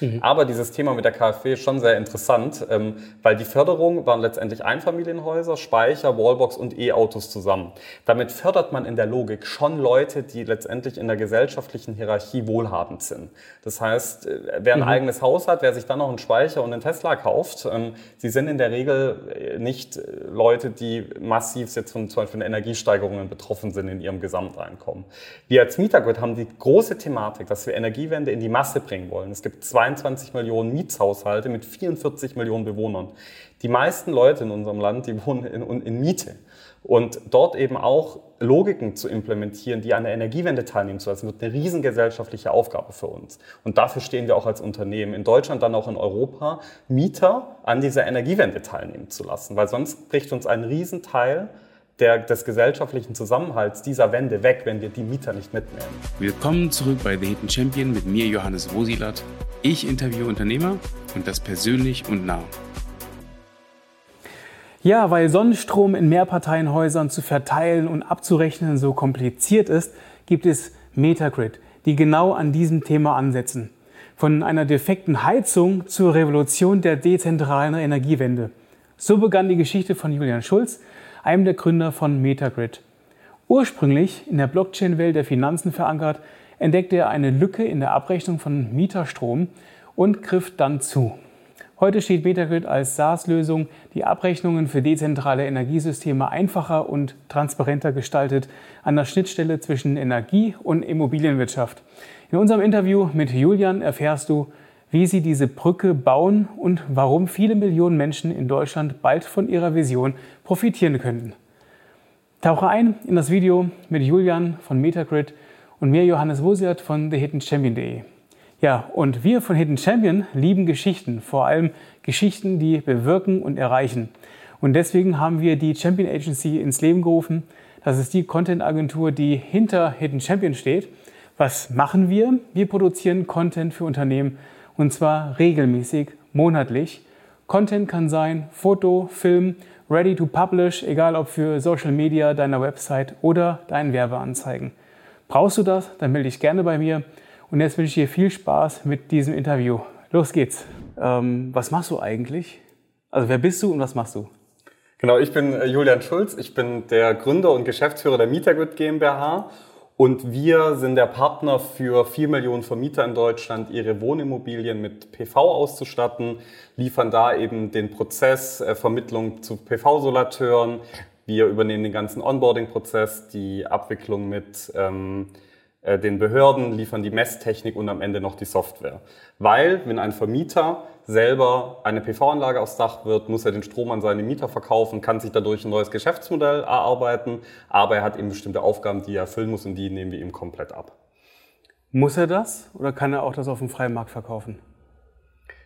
Mhm. Aber dieses Thema mit der KfW ist schon sehr interessant, ähm, weil die Förderung waren letztendlich Einfamilienhäuser, Speicher, Wallbox und E-Autos zusammen. Damit fördert man in der Logik schon Leute, die letztendlich in der gesellschaftlichen Hierarchie wohlhabend sind. Das heißt, äh, wer ein mhm. eigenes Haus hat, wer sich dann noch einen Speicher und einen Tesla kauft, ähm, sie sind in der Regel äh, nicht äh, Leute, die massiv jetzt von zum Beispiel Energiesteigerungen betroffen sind in ihrem Gesamteinkommen. Wir als Mietergrid haben die große Thematik, dass wir Energiewende in die Masse bringen wollen. Es gibt 22 Millionen Mietshaushalte mit 44 Millionen Bewohnern. Die meisten Leute in unserem Land, die wohnen in, in Miete. Und dort eben auch Logiken zu implementieren, die an der Energiewende teilnehmen zu lassen, wird eine riesengesellschaftliche Aufgabe für uns. Und dafür stehen wir auch als Unternehmen in Deutschland, dann auch in Europa, Mieter an dieser Energiewende teilnehmen zu lassen. Weil sonst bricht uns ein Riesenteil der, des gesellschaftlichen Zusammenhalts dieser Wende weg, wenn wir die Mieter nicht mitnehmen. Willkommen zurück bei The Hidden Champion mit mir, Johannes Wosilat. Ich interviewe Unternehmer und das persönlich und nah. Ja, weil Sonnenstrom in Mehrparteienhäusern zu verteilen und abzurechnen so kompliziert ist, gibt es Metagrid, die genau an diesem Thema ansetzen. Von einer defekten Heizung zur Revolution der dezentralen Energiewende. So begann die Geschichte von Julian Schulz, einem der Gründer von Metagrid. Ursprünglich in der Blockchain-Welt der Finanzen verankert, entdeckte er eine Lücke in der Abrechnung von Mieterstrom und griff dann zu. Heute steht Metagrid als SaaS-Lösung, die Abrechnungen für dezentrale Energiesysteme einfacher und transparenter gestaltet an der Schnittstelle zwischen Energie- und Immobilienwirtschaft. In unserem Interview mit Julian erfährst du, wie sie diese Brücke bauen und warum viele Millionen Menschen in Deutschland bald von ihrer Vision profitieren könnten. Tauche ein in das Video mit Julian von Metagrid und mir Johannes Wosiat von TheHiddenChampion.de. Ja, und wir von Hidden Champion lieben Geschichten, vor allem Geschichten, die bewirken und erreichen. Und deswegen haben wir die Champion Agency ins Leben gerufen. Das ist die Content-Agentur, die hinter Hidden Champion steht. Was machen wir? Wir produzieren Content für Unternehmen und zwar regelmäßig, monatlich. Content kann sein Foto, Film, ready to publish, egal ob für Social Media, deiner Website oder deinen Werbeanzeigen. Brauchst du das? Dann melde dich gerne bei mir. Und jetzt wünsche ich dir viel Spaß mit diesem Interview. Los geht's. Ähm, was machst du eigentlich? Also wer bist du und was machst du? Genau, ich bin äh, Julian Schulz. Ich bin der Gründer und Geschäftsführer der Mietergrid GmbH. Und wir sind der Partner für vier Millionen Vermieter in Deutschland, ihre Wohnimmobilien mit PV auszustatten, liefern da eben den Prozess, äh, Vermittlung zu PV-Solateuren. Wir übernehmen den ganzen Onboarding-Prozess, die Abwicklung mit ähm, äh, den Behörden, liefern die Messtechnik und am Ende noch die Software. Weil, wenn ein Vermieter selber eine PV-Anlage aufs Dach wird, muss er den Strom an seine Mieter verkaufen, kann sich dadurch ein neues Geschäftsmodell erarbeiten, aber er hat eben bestimmte Aufgaben, die er erfüllen muss und die nehmen wir ihm komplett ab. Muss er das oder kann er auch das auf dem freien Markt verkaufen?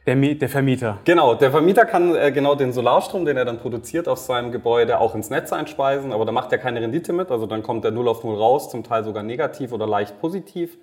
Der, der, Vermieter. Genau, der Vermieter kann äh, genau den Solarstrom, den er dann produziert auf seinem Gebäude, auch ins Netz einspeisen, aber da macht er keine Rendite mit, also dann kommt der 0 auf 0 raus, zum Teil sogar negativ oder leicht positiv.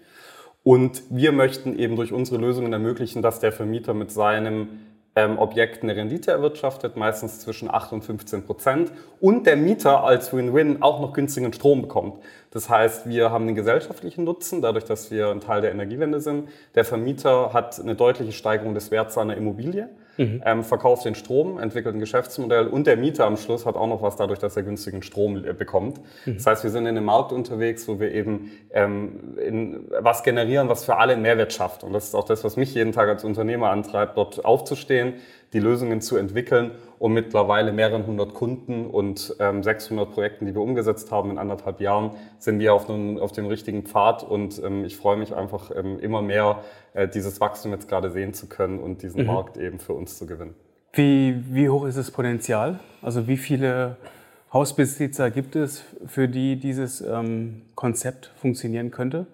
Und wir möchten eben durch unsere Lösungen ermöglichen, dass der Vermieter mit seinem ähm, Objekt eine Rendite erwirtschaftet, meistens zwischen 8 und 15 Prozent. Und der Mieter als Win-Win auch noch günstigen Strom bekommt. Das heißt, wir haben einen gesellschaftlichen Nutzen, dadurch, dass wir ein Teil der Energiewende sind. Der Vermieter hat eine deutliche Steigerung des Werts seiner Immobilie mhm. ähm, verkauft den Strom, entwickelt ein Geschäftsmodell und der Mieter am Schluss hat auch noch was dadurch, dass er günstigen Strom äh, bekommt. Mhm. Das heißt, wir sind in einem Markt unterwegs, wo wir eben ähm, in, was generieren, was für alle einen Mehrwert schafft. Und das ist auch das, was mich jeden Tag als Unternehmer antreibt, dort aufzustehen, die Lösungen zu entwickeln und mittlerweile mehreren hundert Kunden und ähm, 600 Projekten, die wir umgesetzt haben in anderthalb Jahren, sind wir auf, einem, auf dem richtigen Pfad und ähm, ich freue mich einfach ähm, immer mehr, äh, dieses Wachstum jetzt gerade sehen zu können und diesen mhm. Markt eben für uns zu gewinnen. Wie, wie hoch ist das Potenzial? Also wie viele Hausbesitzer gibt es, für die dieses ähm, Konzept funktionieren könnte?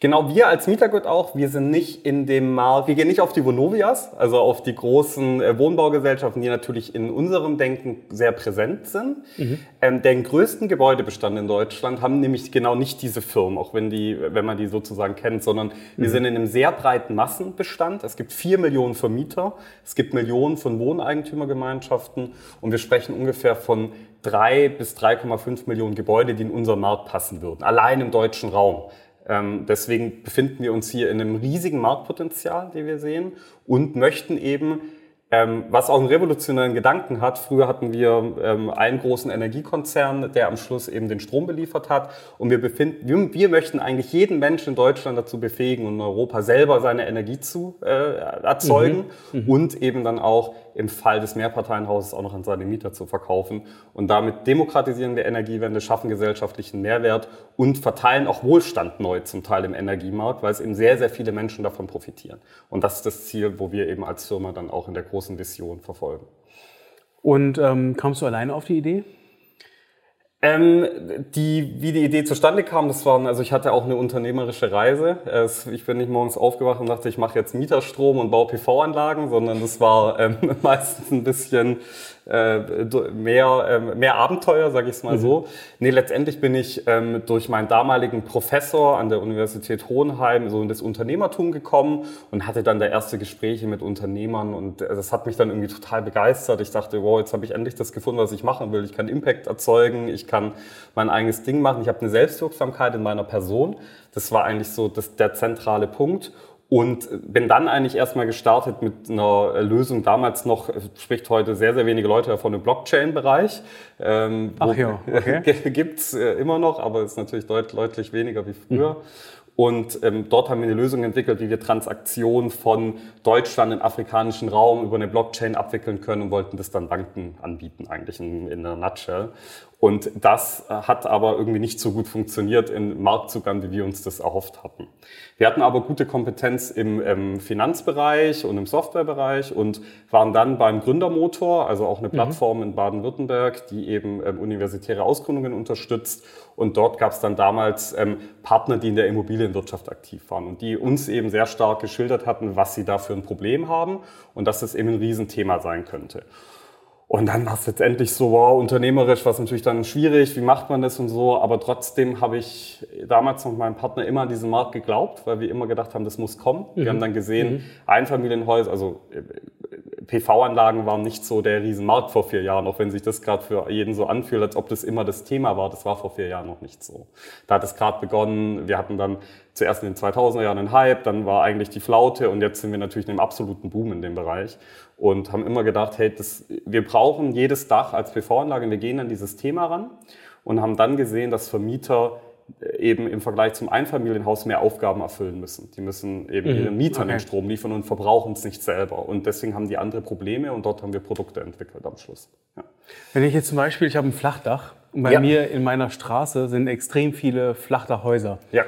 Genau, wir als Mietergut auch, wir sind nicht in dem Markt, wir gehen nicht auf die Vonovias, also auf die großen äh, Wohnbaugesellschaften, die natürlich in unserem Denken sehr präsent sind. Mhm. Ähm, den größten Gebäudebestand in Deutschland haben nämlich genau nicht diese Firmen, auch wenn, die, wenn man die sozusagen kennt, sondern mhm. wir sind in einem sehr breiten Massenbestand. Es gibt vier Millionen Vermieter, es gibt Millionen von Wohneigentümergemeinschaften und wir sprechen ungefähr von drei bis 3,5 Millionen Gebäude, die in unseren Markt passen würden, allein im deutschen Raum. Ähm, deswegen befinden wir uns hier in einem riesigen Marktpotenzial, den wir sehen und möchten eben ähm, was auch einen revolutionären Gedanken hat. Früher hatten wir ähm, einen großen Energiekonzern, der am Schluss eben den Strom beliefert hat. Und wir, befinden, wir, wir möchten eigentlich jeden Menschen in Deutschland dazu befähigen und in Europa selber seine Energie zu äh, erzeugen mhm. Mhm. und eben dann auch im Fall des Mehrparteienhauses auch noch an seine Mieter zu verkaufen. Und damit demokratisieren wir Energiewende, schaffen gesellschaftlichen Mehrwert und verteilen auch Wohlstand neu zum Teil im Energiemarkt, weil es eben sehr, sehr viele Menschen davon profitieren. Und das ist das Ziel, wo wir eben als Firma dann auch in der großen Vision verfolgen. Und ähm, kamst du alleine auf die Idee? Ähm, die, wie die Idee zustande kam, das waren, also ich hatte auch eine unternehmerische Reise. Es, ich bin nicht morgens aufgewacht und dachte, ich mache jetzt Mieterstrom und baue PV-Anlagen, sondern das war ähm, meistens ein bisschen mehr, äh, mehr Abenteuer, sage ich es mal mhm. so. Nee, letztendlich bin ich ähm, durch meinen damaligen Professor an der Universität Hohenheim so in das Unternehmertum gekommen und hatte dann da erste Gespräche mit Unternehmern und äh, das hat mich dann irgendwie total begeistert. Ich dachte, wow, jetzt habe ich endlich das gefunden, was ich machen will. Ich kann Impact erzeugen, ich kann mein eigenes Ding machen, ich habe eine Selbstwirksamkeit in meiner Person. Das war eigentlich so das, der zentrale Punkt. Und bin dann eigentlich erstmal gestartet mit einer Lösung, damals noch, spricht heute sehr, sehr wenige Leute davon im Blockchain-Bereich. Ähm, Ach ja, okay. Gibt's äh, immer noch, aber ist natürlich deut deutlich weniger wie früher. Mhm. Und ähm, dort haben wir eine Lösung entwickelt, wie wir Transaktionen von Deutschland im afrikanischen Raum über eine Blockchain abwickeln können und wollten das dann Banken anbieten, eigentlich in, in einer Nutshell. Und das hat aber irgendwie nicht so gut funktioniert im Marktzugang, wie wir uns das erhofft hatten. Wir hatten aber gute Kompetenz im, im Finanzbereich und im Softwarebereich und waren dann beim Gründermotor, also auch eine mhm. Plattform in Baden-Württemberg, die eben ähm, universitäre Ausgründungen unterstützt. Und dort gab es dann damals ähm, Partner, die in der Immobilienwirtschaft aktiv waren und die uns eben sehr stark geschildert hatten, was sie da für ein Problem haben und dass es eben ein Riesenthema sein könnte. Und dann war es letztendlich so, wow, unternehmerisch war es natürlich dann schwierig, wie macht man das und so. Aber trotzdem habe ich damals noch meinem Partner immer an diesen Markt geglaubt, weil wir immer gedacht haben, das muss kommen. Mhm. Wir haben dann gesehen, mhm. Einfamilienhäuser, also äh, PV-Anlagen waren nicht so der Riesenmarkt vor vier Jahren, auch wenn sich das gerade für jeden so anfühlt, als ob das immer das Thema war. Das war vor vier Jahren noch nicht so. Da hat es gerade begonnen. Wir hatten dann zuerst in den 2000er Jahren einen Hype, dann war eigentlich die Flaute und jetzt sind wir natürlich in einem absoluten Boom in dem Bereich und haben immer gedacht, hey, das, wir brauchen jedes Dach als PV-Anlage, wir gehen an dieses Thema ran und haben dann gesehen, dass Vermieter eben im Vergleich zum Einfamilienhaus mehr Aufgaben erfüllen müssen. Die müssen eben mhm. ihren Mietern okay. den Strom liefern und verbrauchen es nicht selber. Und deswegen haben die andere Probleme und dort haben wir Produkte entwickelt am Schluss. Ja. Wenn ich jetzt zum Beispiel, ich habe ein Flachdach und bei ja. mir in meiner Straße sind extrem viele Flachdachhäuser. Ja.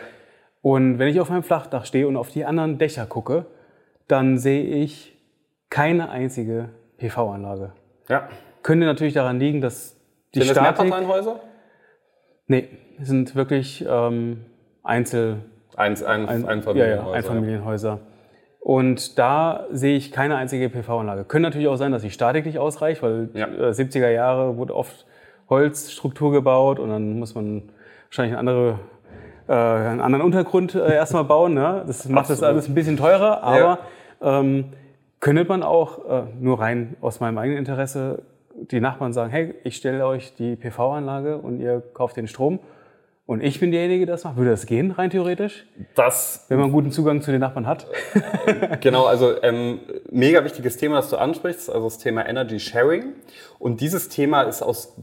Und wenn ich auf meinem Flachdach stehe und auf die anderen Dächer gucke, dann sehe ich keine einzige PV-Anlage. Ja. Könnte natürlich daran liegen, dass die sind Statik... Das Mehrparteienhäuser? Nee, sind wirklich ähm, Einzel... Eins, ein, ein, Einfamilienhäuser. Ja, ja, Einfamilienhäuser. Und da sehe ich keine einzige PV-Anlage. Könnte natürlich auch sein, dass die Statik nicht ausreicht, weil ja. 70er Jahre wurde oft Holzstruktur gebaut und dann muss man wahrscheinlich eine andere äh, einen anderen Untergrund äh, erstmal bauen. Ne? Das macht Absolut. das alles ein bisschen teurer, aber ja. ähm, könnte man auch äh, nur rein aus meinem eigenen Interesse die Nachbarn sagen, hey, ich stelle euch die PV-Anlage und ihr kauft den Strom und ich bin derjenige, der das macht. Würde das gehen, rein theoretisch? Das. Wenn man guten Zugang zu den Nachbarn hat? genau, also ähm, mega wichtiges Thema, das du ansprichst, also das Thema Energy Sharing. Und dieses Thema ist aus,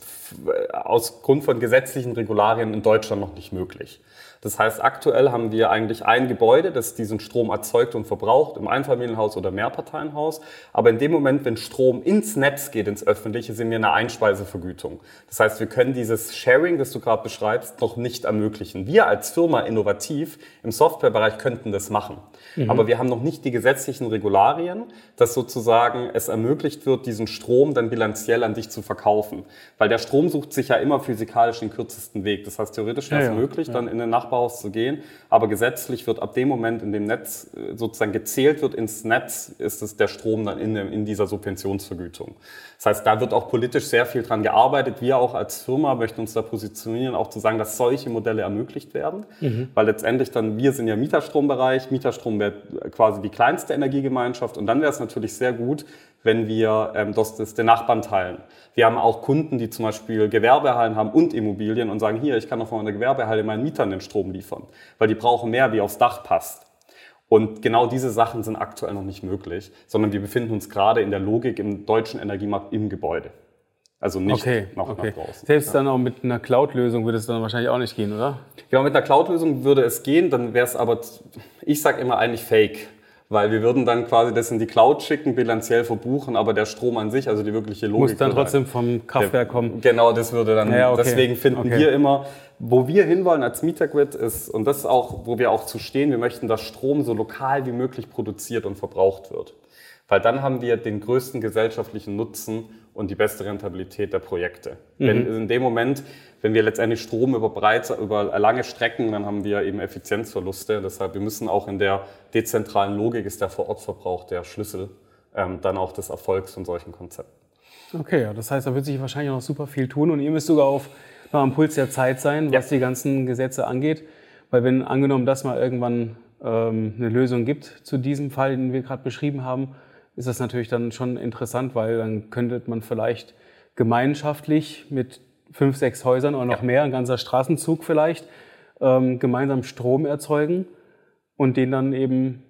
aus Grund von gesetzlichen Regularien in Deutschland noch nicht möglich. Das heißt, aktuell haben wir eigentlich ein Gebäude, das diesen Strom erzeugt und verbraucht, im Einfamilienhaus oder Mehrparteienhaus. Aber in dem Moment, wenn Strom ins Netz geht, ins Öffentliche, sind wir eine Einspeisevergütung. Das heißt, wir können dieses Sharing, das du gerade beschreibst, noch nicht ermöglichen. Wir als Firma innovativ im Softwarebereich könnten das machen. Mhm. Aber wir haben noch nicht die gesetzlichen Regularien, dass sozusagen es ermöglicht wird, diesen Strom dann bilanziell an dich zu verkaufen. Weil der Strom sucht sich ja immer physikalisch den kürzesten Weg. Das heißt, theoretisch wäre es ja, ja, möglich, dann in den Nachbarn Nachbarhaus zu gehen. Aber gesetzlich wird ab dem Moment, in dem Netz äh, sozusagen gezählt wird ins Netz, ist es der Strom dann in, in dieser Subventionsvergütung. Das heißt, da wird auch politisch sehr viel dran gearbeitet. Wir auch als Firma möchten uns da positionieren, auch zu sagen, dass solche Modelle ermöglicht werden. Mhm. Weil letztendlich dann, wir sind ja Mieterstrombereich. Mieterstrom wäre quasi die kleinste Energiegemeinschaft. Und dann wäre es natürlich sehr gut, wenn wir ähm, das, das den Nachbarn teilen. Wir haben auch Kunden, die zum Beispiel Gewerbehallen haben und Immobilien und sagen, hier, ich kann noch von einer Gewerbehalle meinen Mietern den Strom liefern, weil die brauchen mehr, wie aufs Dach passt. Und genau diese Sachen sind aktuell noch nicht möglich, sondern wir befinden uns gerade in der Logik im deutschen Energiemarkt im Gebäude. Also nicht okay, nach, okay. nach draußen. Selbst ja. dann auch mit einer Cloud-Lösung würde es dann wahrscheinlich auch nicht gehen, oder? Genau, mit einer Cloud-Lösung würde es gehen, dann wäre es aber, ich sage immer eigentlich fake. Weil wir würden dann quasi das in die Cloud schicken, bilanziell verbuchen, aber der Strom an sich, also die wirkliche Logik. Muss dann trotzdem vom Kraftwerk kommen. Genau, das würde dann, ja, okay. deswegen finden okay. wir immer, wo wir hinwollen als Mietergrid ist, und das ist auch, wo wir auch zu stehen, wir möchten, dass Strom so lokal wie möglich produziert und verbraucht wird. Weil dann haben wir den größten gesellschaftlichen Nutzen und die beste Rentabilität der Projekte. Mhm. Wenn in dem Moment, wenn wir letztendlich Strom über, breit, über lange Strecken, dann haben wir eben Effizienzverluste. Deshalb, wir müssen auch in der dezentralen Logik ist der Vorortverbrauch der Schlüssel ähm, dann auch des Erfolgs von solchen Konzepten. Okay, ja, das heißt, da wird sich wahrscheinlich noch super viel tun und ihr müsst sogar auf noch am Puls der Zeit sein, was ja. die ganzen Gesetze angeht. Weil wenn angenommen, dass mal irgendwann ähm, eine Lösung gibt zu diesem Fall, den wir gerade beschrieben haben, ist das natürlich dann schon interessant, weil dann könnte man vielleicht gemeinschaftlich mit fünf, sechs Häusern oder noch ja. mehr, ein ganzer Straßenzug vielleicht, ähm, gemeinsam Strom erzeugen und den dann eben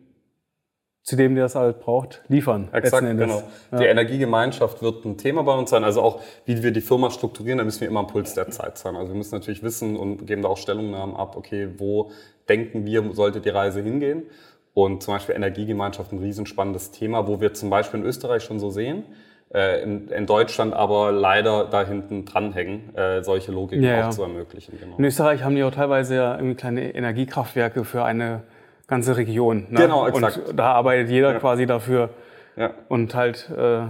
zu dem, der es halt braucht, liefern. Exakt, genau. Ja. Die Energiegemeinschaft wird ein Thema bei uns sein. Also auch, wie wir die Firma strukturieren, da müssen wir immer am Puls der Zeit sein. Also wir müssen natürlich wissen und geben da auch Stellungnahmen ab, okay, wo denken wir, sollte die Reise hingehen? Und zum Beispiel Energiegemeinschaft ein riesenspannendes Thema, wo wir zum Beispiel in Österreich schon so sehen, äh, in, in, Deutschland aber leider da hinten dranhängen, äh, solche Logiken ja, auch ja. zu ermöglichen. Genau. In Österreich haben die auch teilweise ja irgendwie kleine Energiekraftwerke für eine ganze Region. Ne? Genau, exakt. Und da arbeitet jeder ja. quasi dafür und halt äh,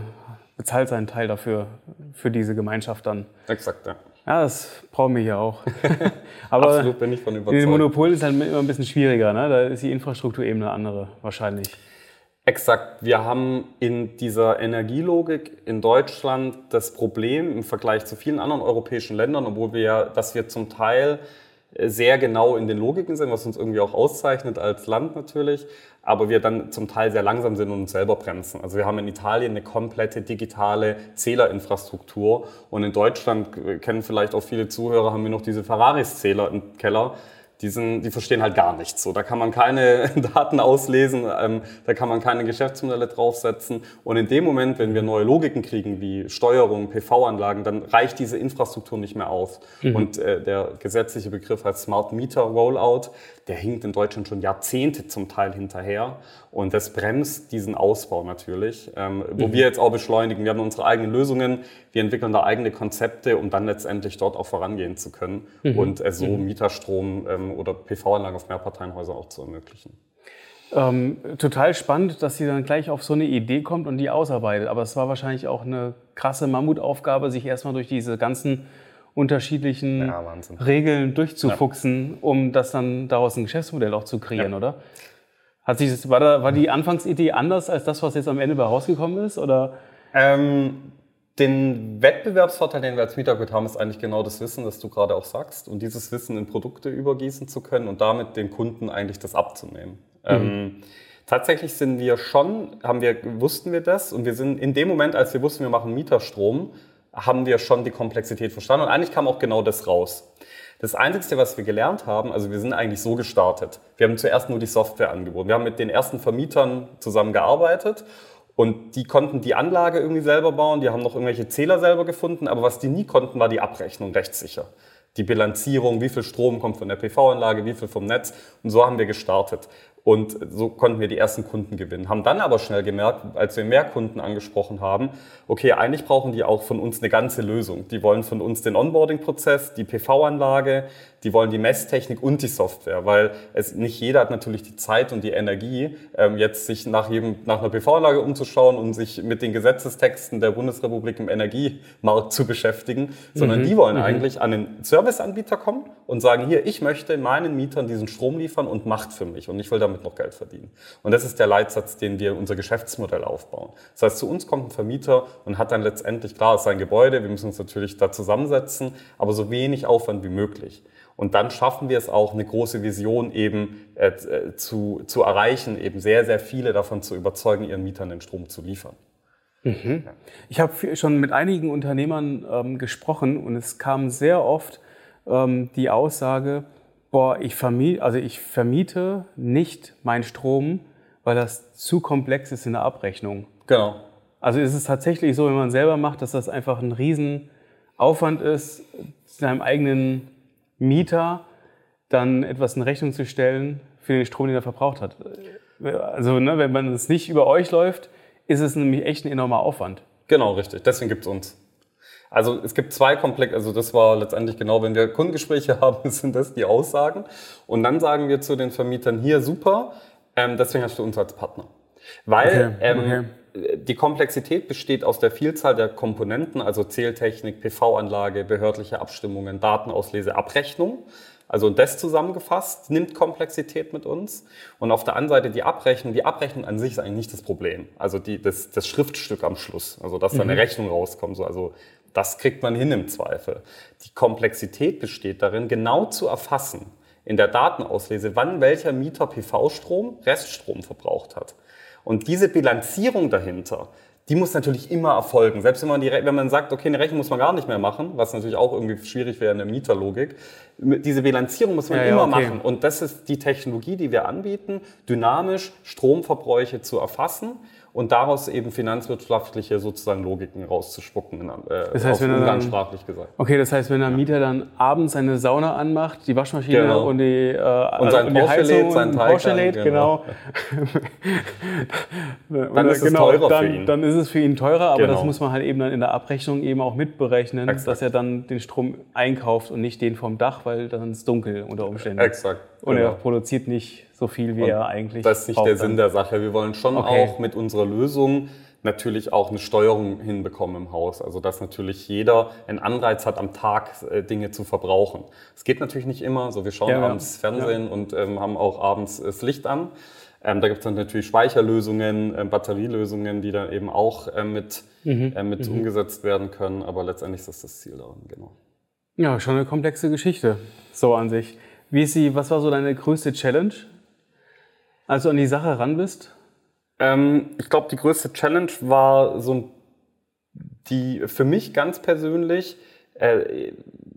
bezahlt seinen Teil dafür, für diese Gemeinschaft dann. Exakt, ja. Ja, das brauchen wir hier auch. Aber Absolut bin ich von überzeugt. Die Monopol ist halt immer ein bisschen schwieriger. Ne? Da ist die Infrastruktur eben eine andere wahrscheinlich. Exakt. Wir haben in dieser Energielogik in Deutschland das Problem im Vergleich zu vielen anderen europäischen Ländern, obwohl wir ja, dass wir zum Teil sehr genau in den Logiken sind, was uns irgendwie auch auszeichnet als Land natürlich, aber wir dann zum Teil sehr langsam sind und uns selber bremsen. Also wir haben in Italien eine komplette digitale Zählerinfrastruktur und in Deutschland kennen vielleicht auch viele Zuhörer, haben wir noch diese Ferraris-Zähler im Keller die, sind, die verstehen halt gar nichts. So, da kann man keine Daten auslesen, ähm, da kann man keine Geschäftsmodelle draufsetzen. Und in dem Moment, wenn wir neue Logiken kriegen, wie Steuerung, PV-Anlagen, dann reicht diese Infrastruktur nicht mehr aus. Mhm. Und äh, der gesetzliche Begriff heißt Smart Meter Rollout der hinkt in Deutschland schon Jahrzehnte zum Teil hinterher. Und das bremst diesen Ausbau natürlich, ähm, wo mhm. wir jetzt auch beschleunigen. Wir haben unsere eigenen Lösungen, wir entwickeln da eigene Konzepte, um dann letztendlich dort auch vorangehen zu können mhm. und äh, so mhm. Mieterstrom ähm, oder PV-Anlagen auf Mehrparteienhäuser auch zu ermöglichen. Ähm, total spannend, dass sie dann gleich auf so eine Idee kommt und die ausarbeitet. Aber es war wahrscheinlich auch eine krasse Mammutaufgabe, sich erstmal durch diese ganzen unterschiedlichen ja, Regeln durchzufuchsen, ja. um das dann daraus ein Geschäftsmodell auch zu kreieren, ja. oder? Hat sich das, war, da, war die Anfangsidee anders als das, was jetzt am Ende bei rausgekommen ist? Oder? Ähm, den Wettbewerbsvorteil, den wir als Mietergrid haben, ist eigentlich genau das Wissen, das du gerade auch sagst. Und dieses Wissen in Produkte übergießen zu können und damit den Kunden eigentlich das abzunehmen. Mhm. Ähm, tatsächlich sind wir schon, haben wir, wussten wir das und wir sind in dem Moment, als wir wussten, wir machen Mieterstrom, haben wir schon die Komplexität verstanden. Und eigentlich kam auch genau das raus. Das Einzige, was wir gelernt haben, also wir sind eigentlich so gestartet. Wir haben zuerst nur die Software angeboten. Wir haben mit den ersten Vermietern zusammengearbeitet und die konnten die Anlage irgendwie selber bauen, die haben noch irgendwelche Zähler selber gefunden, aber was die nie konnten, war die Abrechnung rechtssicher. Die Bilanzierung, wie viel Strom kommt von der PV-Anlage, wie viel vom Netz. Und so haben wir gestartet. Und so konnten wir die ersten Kunden gewinnen. Haben dann aber schnell gemerkt, als wir mehr Kunden angesprochen haben, okay, eigentlich brauchen die auch von uns eine ganze Lösung. Die wollen von uns den Onboarding-Prozess, die PV-Anlage, die wollen die Messtechnik und die Software, weil es nicht jeder hat natürlich die Zeit und die Energie, ähm, jetzt sich nach jedem nach einer PV-Anlage umzuschauen und sich mit den Gesetzestexten der Bundesrepublik im Energiemarkt zu beschäftigen, sondern mhm. die wollen mhm. eigentlich an den Serviceanbieter kommen und sagen, hier, ich möchte meinen Mietern diesen Strom liefern und macht für mich und ich will damit noch Geld verdienen. Und das ist der Leitsatz, den wir unser Geschäftsmodell aufbauen. Das heißt, zu uns kommt ein Vermieter und hat dann letztendlich, klar, es ist sein Gebäude, wir müssen uns natürlich da zusammensetzen, aber so wenig Aufwand wie möglich. Und dann schaffen wir es auch, eine große Vision eben äh, äh, zu, zu erreichen, eben sehr, sehr viele davon zu überzeugen, ihren Mietern den Strom zu liefern. Mhm. Ich habe schon mit einigen Unternehmern ähm, gesprochen und es kam sehr oft ähm, die Aussage, boah, ich vermiete, also ich vermiete nicht meinen Strom, weil das zu komplex ist in der Abrechnung. Genau. Also ist es tatsächlich so, wenn man selber macht, dass das einfach ein Riesenaufwand ist, seinem eigenen Mieter dann etwas in Rechnung zu stellen für den Strom, den er verbraucht hat. Also ne, wenn man es nicht über euch läuft, ist es nämlich echt ein enormer Aufwand. Genau, richtig. Deswegen gibt es uns. Also es gibt zwei Komplex, also das war letztendlich genau, wenn wir Kundengespräche haben, sind das die Aussagen. Und dann sagen wir zu den Vermietern, hier super, ähm, deswegen hast du uns als Partner. Weil okay, okay. Die Komplexität besteht aus der Vielzahl der Komponenten, also Zähltechnik, PV-Anlage, behördliche Abstimmungen, Datenauslese, Abrechnung. Also das zusammengefasst nimmt Komplexität mit uns. Und auf der anderen Seite die Abrechnung. Die Abrechnung an sich ist eigentlich nicht das Problem. Also die, das, das Schriftstück am Schluss. Also dass da eine mhm. Rechnung rauskommt. So, also das kriegt man hin im Zweifel. Die Komplexität besteht darin, genau zu erfassen in der Datenauslese, wann welcher Mieter PV-Strom, Reststrom verbraucht hat. Und diese Bilanzierung dahinter, die muss natürlich immer erfolgen. Selbst wenn man, die, wenn man sagt, okay, eine Rechnung muss man gar nicht mehr machen, was natürlich auch irgendwie schwierig wäre in der Mieterlogik. Diese Bilanzierung muss man ja, immer ja, okay. machen. Und das ist die Technologie, die wir anbieten, dynamisch Stromverbräuche zu erfassen und daraus eben finanzwirtschaftliche sozusagen Logiken rauszuspucken, äh, das heißt, wenn er umgangssprachlich gesagt. Okay, das heißt, wenn der Mieter dann abends seine Sauna anmacht, die Waschmaschine genau. und die, äh, und sein und die Porsche Heizung lädt, sein Porsche lädt, genau. genau. dann ist es genau, teurer dann, für ihn. Dann ist es für ihn teurer, aber genau. das muss man halt eben dann in der Abrechnung eben auch mitberechnen, Exakt. dass er dann den Strom einkauft und nicht den vom Dach, weil dann ist es dunkel unter Umständen. Exakt. Und genau. er produziert nicht so viel, wie und er eigentlich Das ist nicht der Sinn der Sache. Wir wollen schon okay. auch mit unserer Lösung natürlich auch eine Steuerung hinbekommen im Haus. Also dass natürlich jeder einen Anreiz hat, am Tag äh, Dinge zu verbrauchen. Es geht natürlich nicht immer. So, wir schauen ja, abends ja. Fernsehen ja. und ähm, haben auch abends das Licht an. Ähm, da gibt es dann natürlich Speicherlösungen, äh, Batterielösungen, die dann eben auch äh, mit, mhm. äh, mit mhm. umgesetzt werden können. Aber letztendlich ist das das Ziel daran, genau. Ja, schon eine komplexe Geschichte, so an sich. Wie ist sie, was war so deine größte Challenge, als du an die Sache ran bist? Ähm, ich glaube, die größte Challenge war so die für mich ganz persönlich äh,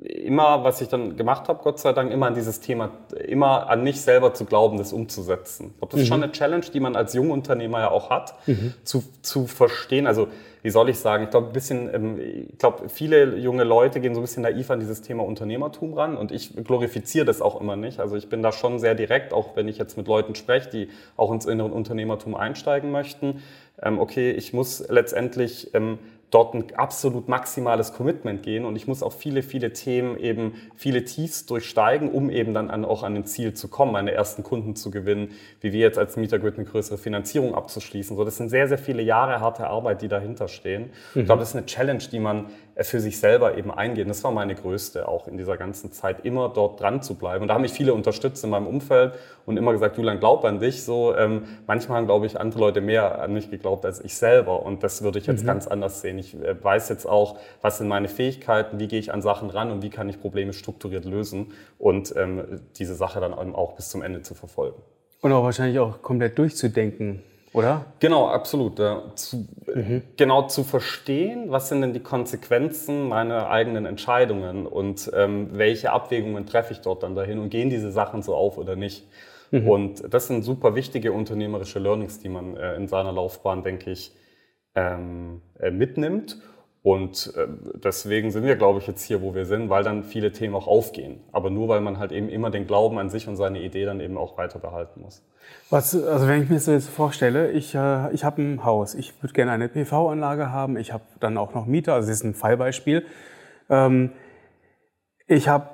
immer, was ich dann gemacht habe, Gott sei Dank, immer an dieses Thema, immer an mich selber zu glauben, das umzusetzen. Ich glaube, das ist mhm. schon eine Challenge, die man als Jungunternehmer ja auch hat, mhm. zu, zu verstehen. Also wie soll ich sagen, ich glaube, ein bisschen, ähm, ich glaube, viele junge Leute gehen so ein bisschen naiv an dieses Thema Unternehmertum ran und ich glorifiziere das auch immer nicht. Also ich bin da schon sehr direkt, auch wenn ich jetzt mit Leuten spreche, die auch ins innere Unternehmertum einsteigen möchten. Ähm, okay, ich muss letztendlich ähm, dort ein absolut maximales Commitment gehen und ich muss auch viele, viele Themen eben, viele Tiefs durchsteigen, um eben dann an, auch an den Ziel zu kommen, meine ersten Kunden zu gewinnen, wie wir jetzt als Mietergrid eine größere Finanzierung abzuschließen. So, das sind sehr, sehr viele Jahre harte Arbeit, die dahinter stehen. Mhm. Ich glaube, das ist eine Challenge, die man für sich selber eben eingehen. Das war meine größte auch in dieser ganzen Zeit, immer dort dran zu bleiben. Und da haben mich viele unterstützt in meinem Umfeld und immer gesagt, Julian, glaub an dich. So, ähm, manchmal haben, glaube ich, andere Leute mehr an mich geglaubt als ich selber. Und das würde ich jetzt mhm. ganz anders sehen. Ich äh, weiß jetzt auch, was sind meine Fähigkeiten, wie gehe ich an Sachen ran und wie kann ich Probleme strukturiert lösen und ähm, diese Sache dann auch bis zum Ende zu verfolgen. Und auch wahrscheinlich auch komplett durchzudenken oder? Genau, absolut. Ja. Zu, mhm. Genau zu verstehen, was sind denn die Konsequenzen meiner eigenen Entscheidungen und ähm, welche Abwägungen treffe ich dort dann dahin und gehen diese Sachen so auf oder nicht. Mhm. Und das sind super wichtige unternehmerische Learnings, die man äh, in seiner Laufbahn, denke ich, ähm, äh, mitnimmt. Und äh, deswegen sind wir, glaube ich, jetzt hier, wo wir sind, weil dann viele Themen auch aufgehen. Aber nur, weil man halt eben immer den Glauben an sich und seine Idee dann eben auch weiter behalten muss. Was, also wenn ich mir das jetzt vorstelle, ich, äh, ich habe ein Haus, ich würde gerne eine PV-Anlage haben, ich habe dann auch noch Mieter, also das ist ein Fallbeispiel. Ähm, ich habe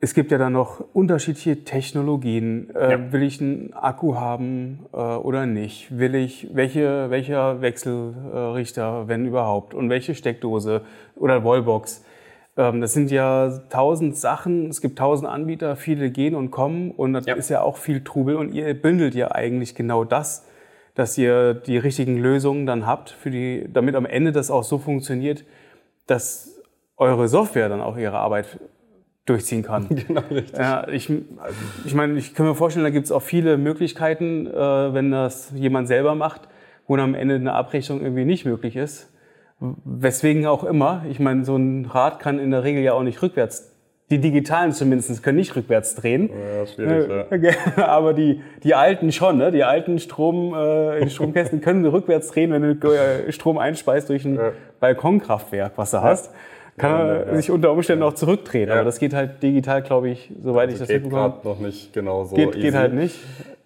es gibt ja dann noch unterschiedliche Technologien. Äh, ja. Will ich einen Akku haben äh, oder nicht? Will ich welche, welcher Wechselrichter, wenn überhaupt? Und welche Steckdose oder Wallbox? Ähm, das sind ja tausend Sachen. Es gibt tausend Anbieter, viele gehen und kommen und das ja. ist ja auch viel Trubel. Und ihr bündelt ja eigentlich genau das, dass ihr die richtigen Lösungen dann habt, für die, damit am Ende das auch so funktioniert, dass eure Software dann auch ihre Arbeit durchziehen kann. Genau, richtig. Ja, ich, ich meine, ich kann mir vorstellen, da gibt es auch viele Möglichkeiten, äh, wenn das jemand selber macht, wo dann am Ende eine Abrechnung irgendwie nicht möglich ist. Weswegen auch immer. Ich meine, so ein Rad kann in der Regel ja auch nicht rückwärts Die digitalen zumindest können nicht rückwärts drehen. Ja, schwierig, ja. Aber die, die alten schon, ne? Die alten Strom, äh, Stromkästen können rückwärts drehen, wenn du äh, Strom einspeist durch ein Ja. Balkonkraftwerk, was du hast. Kann er Ja, ja. sich unter Umständen auch zurückdrehen. Ja. Aber das geht halt digital, glaube ich, soweit ich das geht mitbekomme. gerade noch nicht genau so. Geht, geht halt nicht.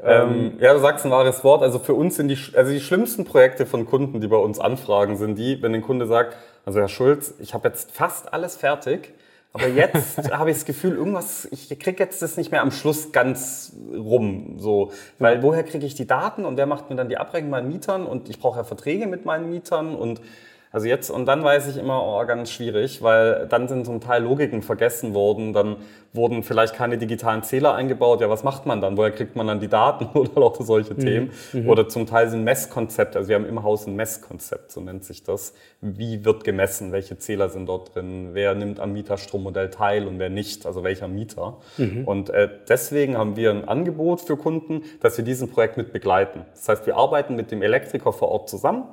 Ähm, ja, du sagst ein wahres Wort. Also für uns sind die, also die schlimmsten Projekte von Kunden, die bei uns anfragen, sind die, wenn ein Kunde sagt, also Herr Schulz, ich habe jetzt fast alles fertig, aber jetzt habe ich das Gefühl, irgendwas, ich kriege jetzt das nicht mehr am Schluss ganz rum. So, weil woher kriege ich die Daten und wer macht mir dann die Abrechnung mit meinen Mietern und ich brauche ja Verträge mit meinen Mietern und also jetzt, und dann weiß ich immer, oh, ganz schwierig, weil dann sind zum Teil Logiken vergessen worden, dann wurden vielleicht keine digitalen Zähler eingebaut. Ja, was macht man dann? Woher kriegt man dann die Daten oder lauter solche Themen? Oder zum Teil sind Messkonzepte, also wir haben im Haus ein Messkonzept, so nennt sich das. Wie wird gemessen? Welche Zähler sind dort drin? Wer nimmt am Mieterstrommodell teil und wer nicht? Also welcher Mieter? Und äh, deswegen haben wir ein Angebot für Kunden, dass wir diesen Projekt mit begleiten. Das heißt, wir arbeiten mit dem Elektriker vor Ort zusammen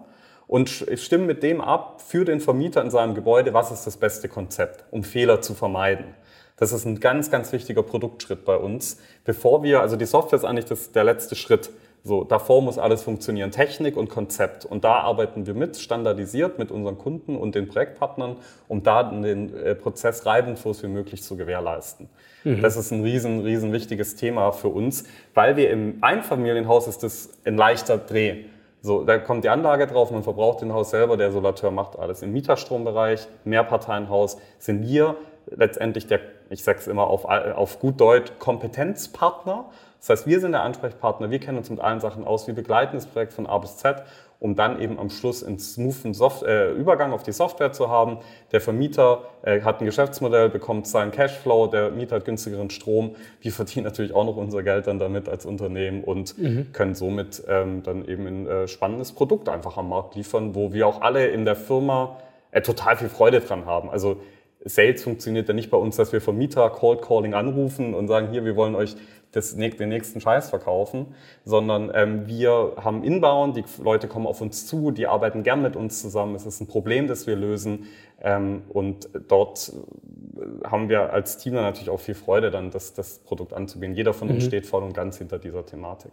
und stimmen mit dem ab für den Vermieter in seinem Gebäude, was ist das beste Konzept, um Fehler zu vermeiden. Das ist ein ganz, ganz wichtiger Produktschritt bei uns. Bevor wir, also die Software ist eigentlich das, der letzte Schritt. So, davor muss alles funktionieren, Technik und Konzept. Und da arbeiten wir mit, standardisiert mit unseren Kunden und den Projektpartnern, um da den äh, Prozess reibungslos wie möglich zu gewährleisten. Das ist ein riesen, riesen wichtiges Thema für uns, weil wir im Einfamilienhaus ist das ein leichter Dreh. So, da kommt die Anlage drauf, man verbraucht den Haus selber, der Solateur macht alles. Im Mieterstrombereich, Mehrparteienhaus, sind wir letztendlich der, ich sag's immer auf, auf gut Deutsch, Kompetenzpartner. Das heißt, wir sind der Ansprechpartner, wir kennen uns mit allen Sachen aus, wir begleiten das Projekt von A bis Z, um dann eben am Schluss einen smoothen Soft äh, Übergang auf die Software zu haben. Der Vermieter äh, hat ein Geschäftsmodell, bekommt seinen Cashflow, der Mieter hat günstigeren Strom. Wir verdienen natürlich auch noch unser Geld dann damit als Unternehmen und können somit ähm, dann eben ein äh, spannendes Produkt einfach am Markt liefern, wo wir auch alle in der Firma äh, total viel Freude dran haben. Also Sales funktioniert ja nicht bei uns, dass wir Vermieter Cold Calling anrufen und sagen, hier, wir wollen euch das, den nächsten Scheiß verkaufen, sondern ähm, wir haben Inbound, die Leute kommen auf uns zu, die arbeiten gern mit uns zusammen, es ist ein Problem, das wir lösen ähm, und dort äh, haben wir als Team dann natürlich auch viel Freude, dann das, das Produkt anzubieten. Jeder von uns steht voll und ganz hinter dieser Thematik.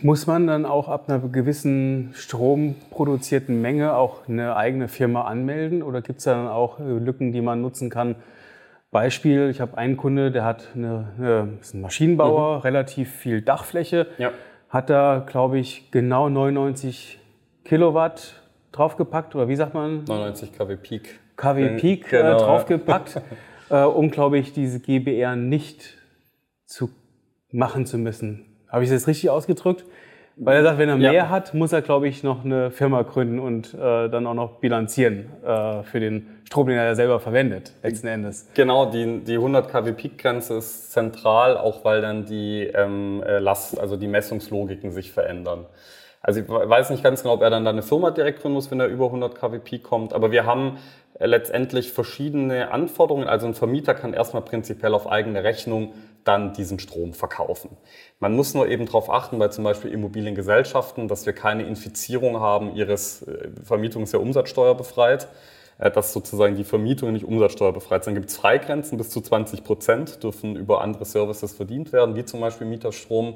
Muss man dann auch ab einer gewissen stromproduzierten Menge auch eine eigene Firma anmelden oder gibt es da dann auch äh, Lücken, die man nutzen kann? Beispiel, ich habe einen Kunde, der hat eine, eine ist ein Maschinenbauer, relativ viel Dachfläche, Ja. hat da, glaube ich, genau 99 Kilowatt draufgepackt oder wie sagt man? 99 kW Peak. KW Äh, Peak genau, äh, ja. draufgepackt, äh, um, glaube ich, diese GBR nicht zu machen zu müssen. Habe ich das richtig ausgedrückt? Weil er sagt, wenn er Ja. mehr hat, muss er, glaube ich, noch eine Firma gründen und äh, dann auch noch bilanzieren äh, für den Strom, den er ja selber verwendet, letzten Endes. Genau, die, die 100 kW Peak-Grenze ist zentral, auch weil dann die ähm, äh, Last, also die Messungslogiken sich verändern. Also ich weiß nicht ganz genau, ob er dann da eine Firma direkt gründen muss, wenn er über 100 kW Peak kommt, aber wir haben letztendlich verschiedene Anforderungen. Also ein Vermieter kann erstmal prinzipiell auf eigene Rechnung dann diesen Strom verkaufen. Man muss nur eben darauf achten, bei zum Beispiel Immobiliengesellschaften, dass wir keine Infizierung haben ihres äh, Vermietung ist ja umsatzsteuerbefreit äh, dass sozusagen die Vermietungen nicht umsatzsteuerbefreit sind. Dann gibt es Freigrenzen, bis zu 20 Prozent dürfen über andere Services verdient werden, wie zum Beispiel Mieterstrom.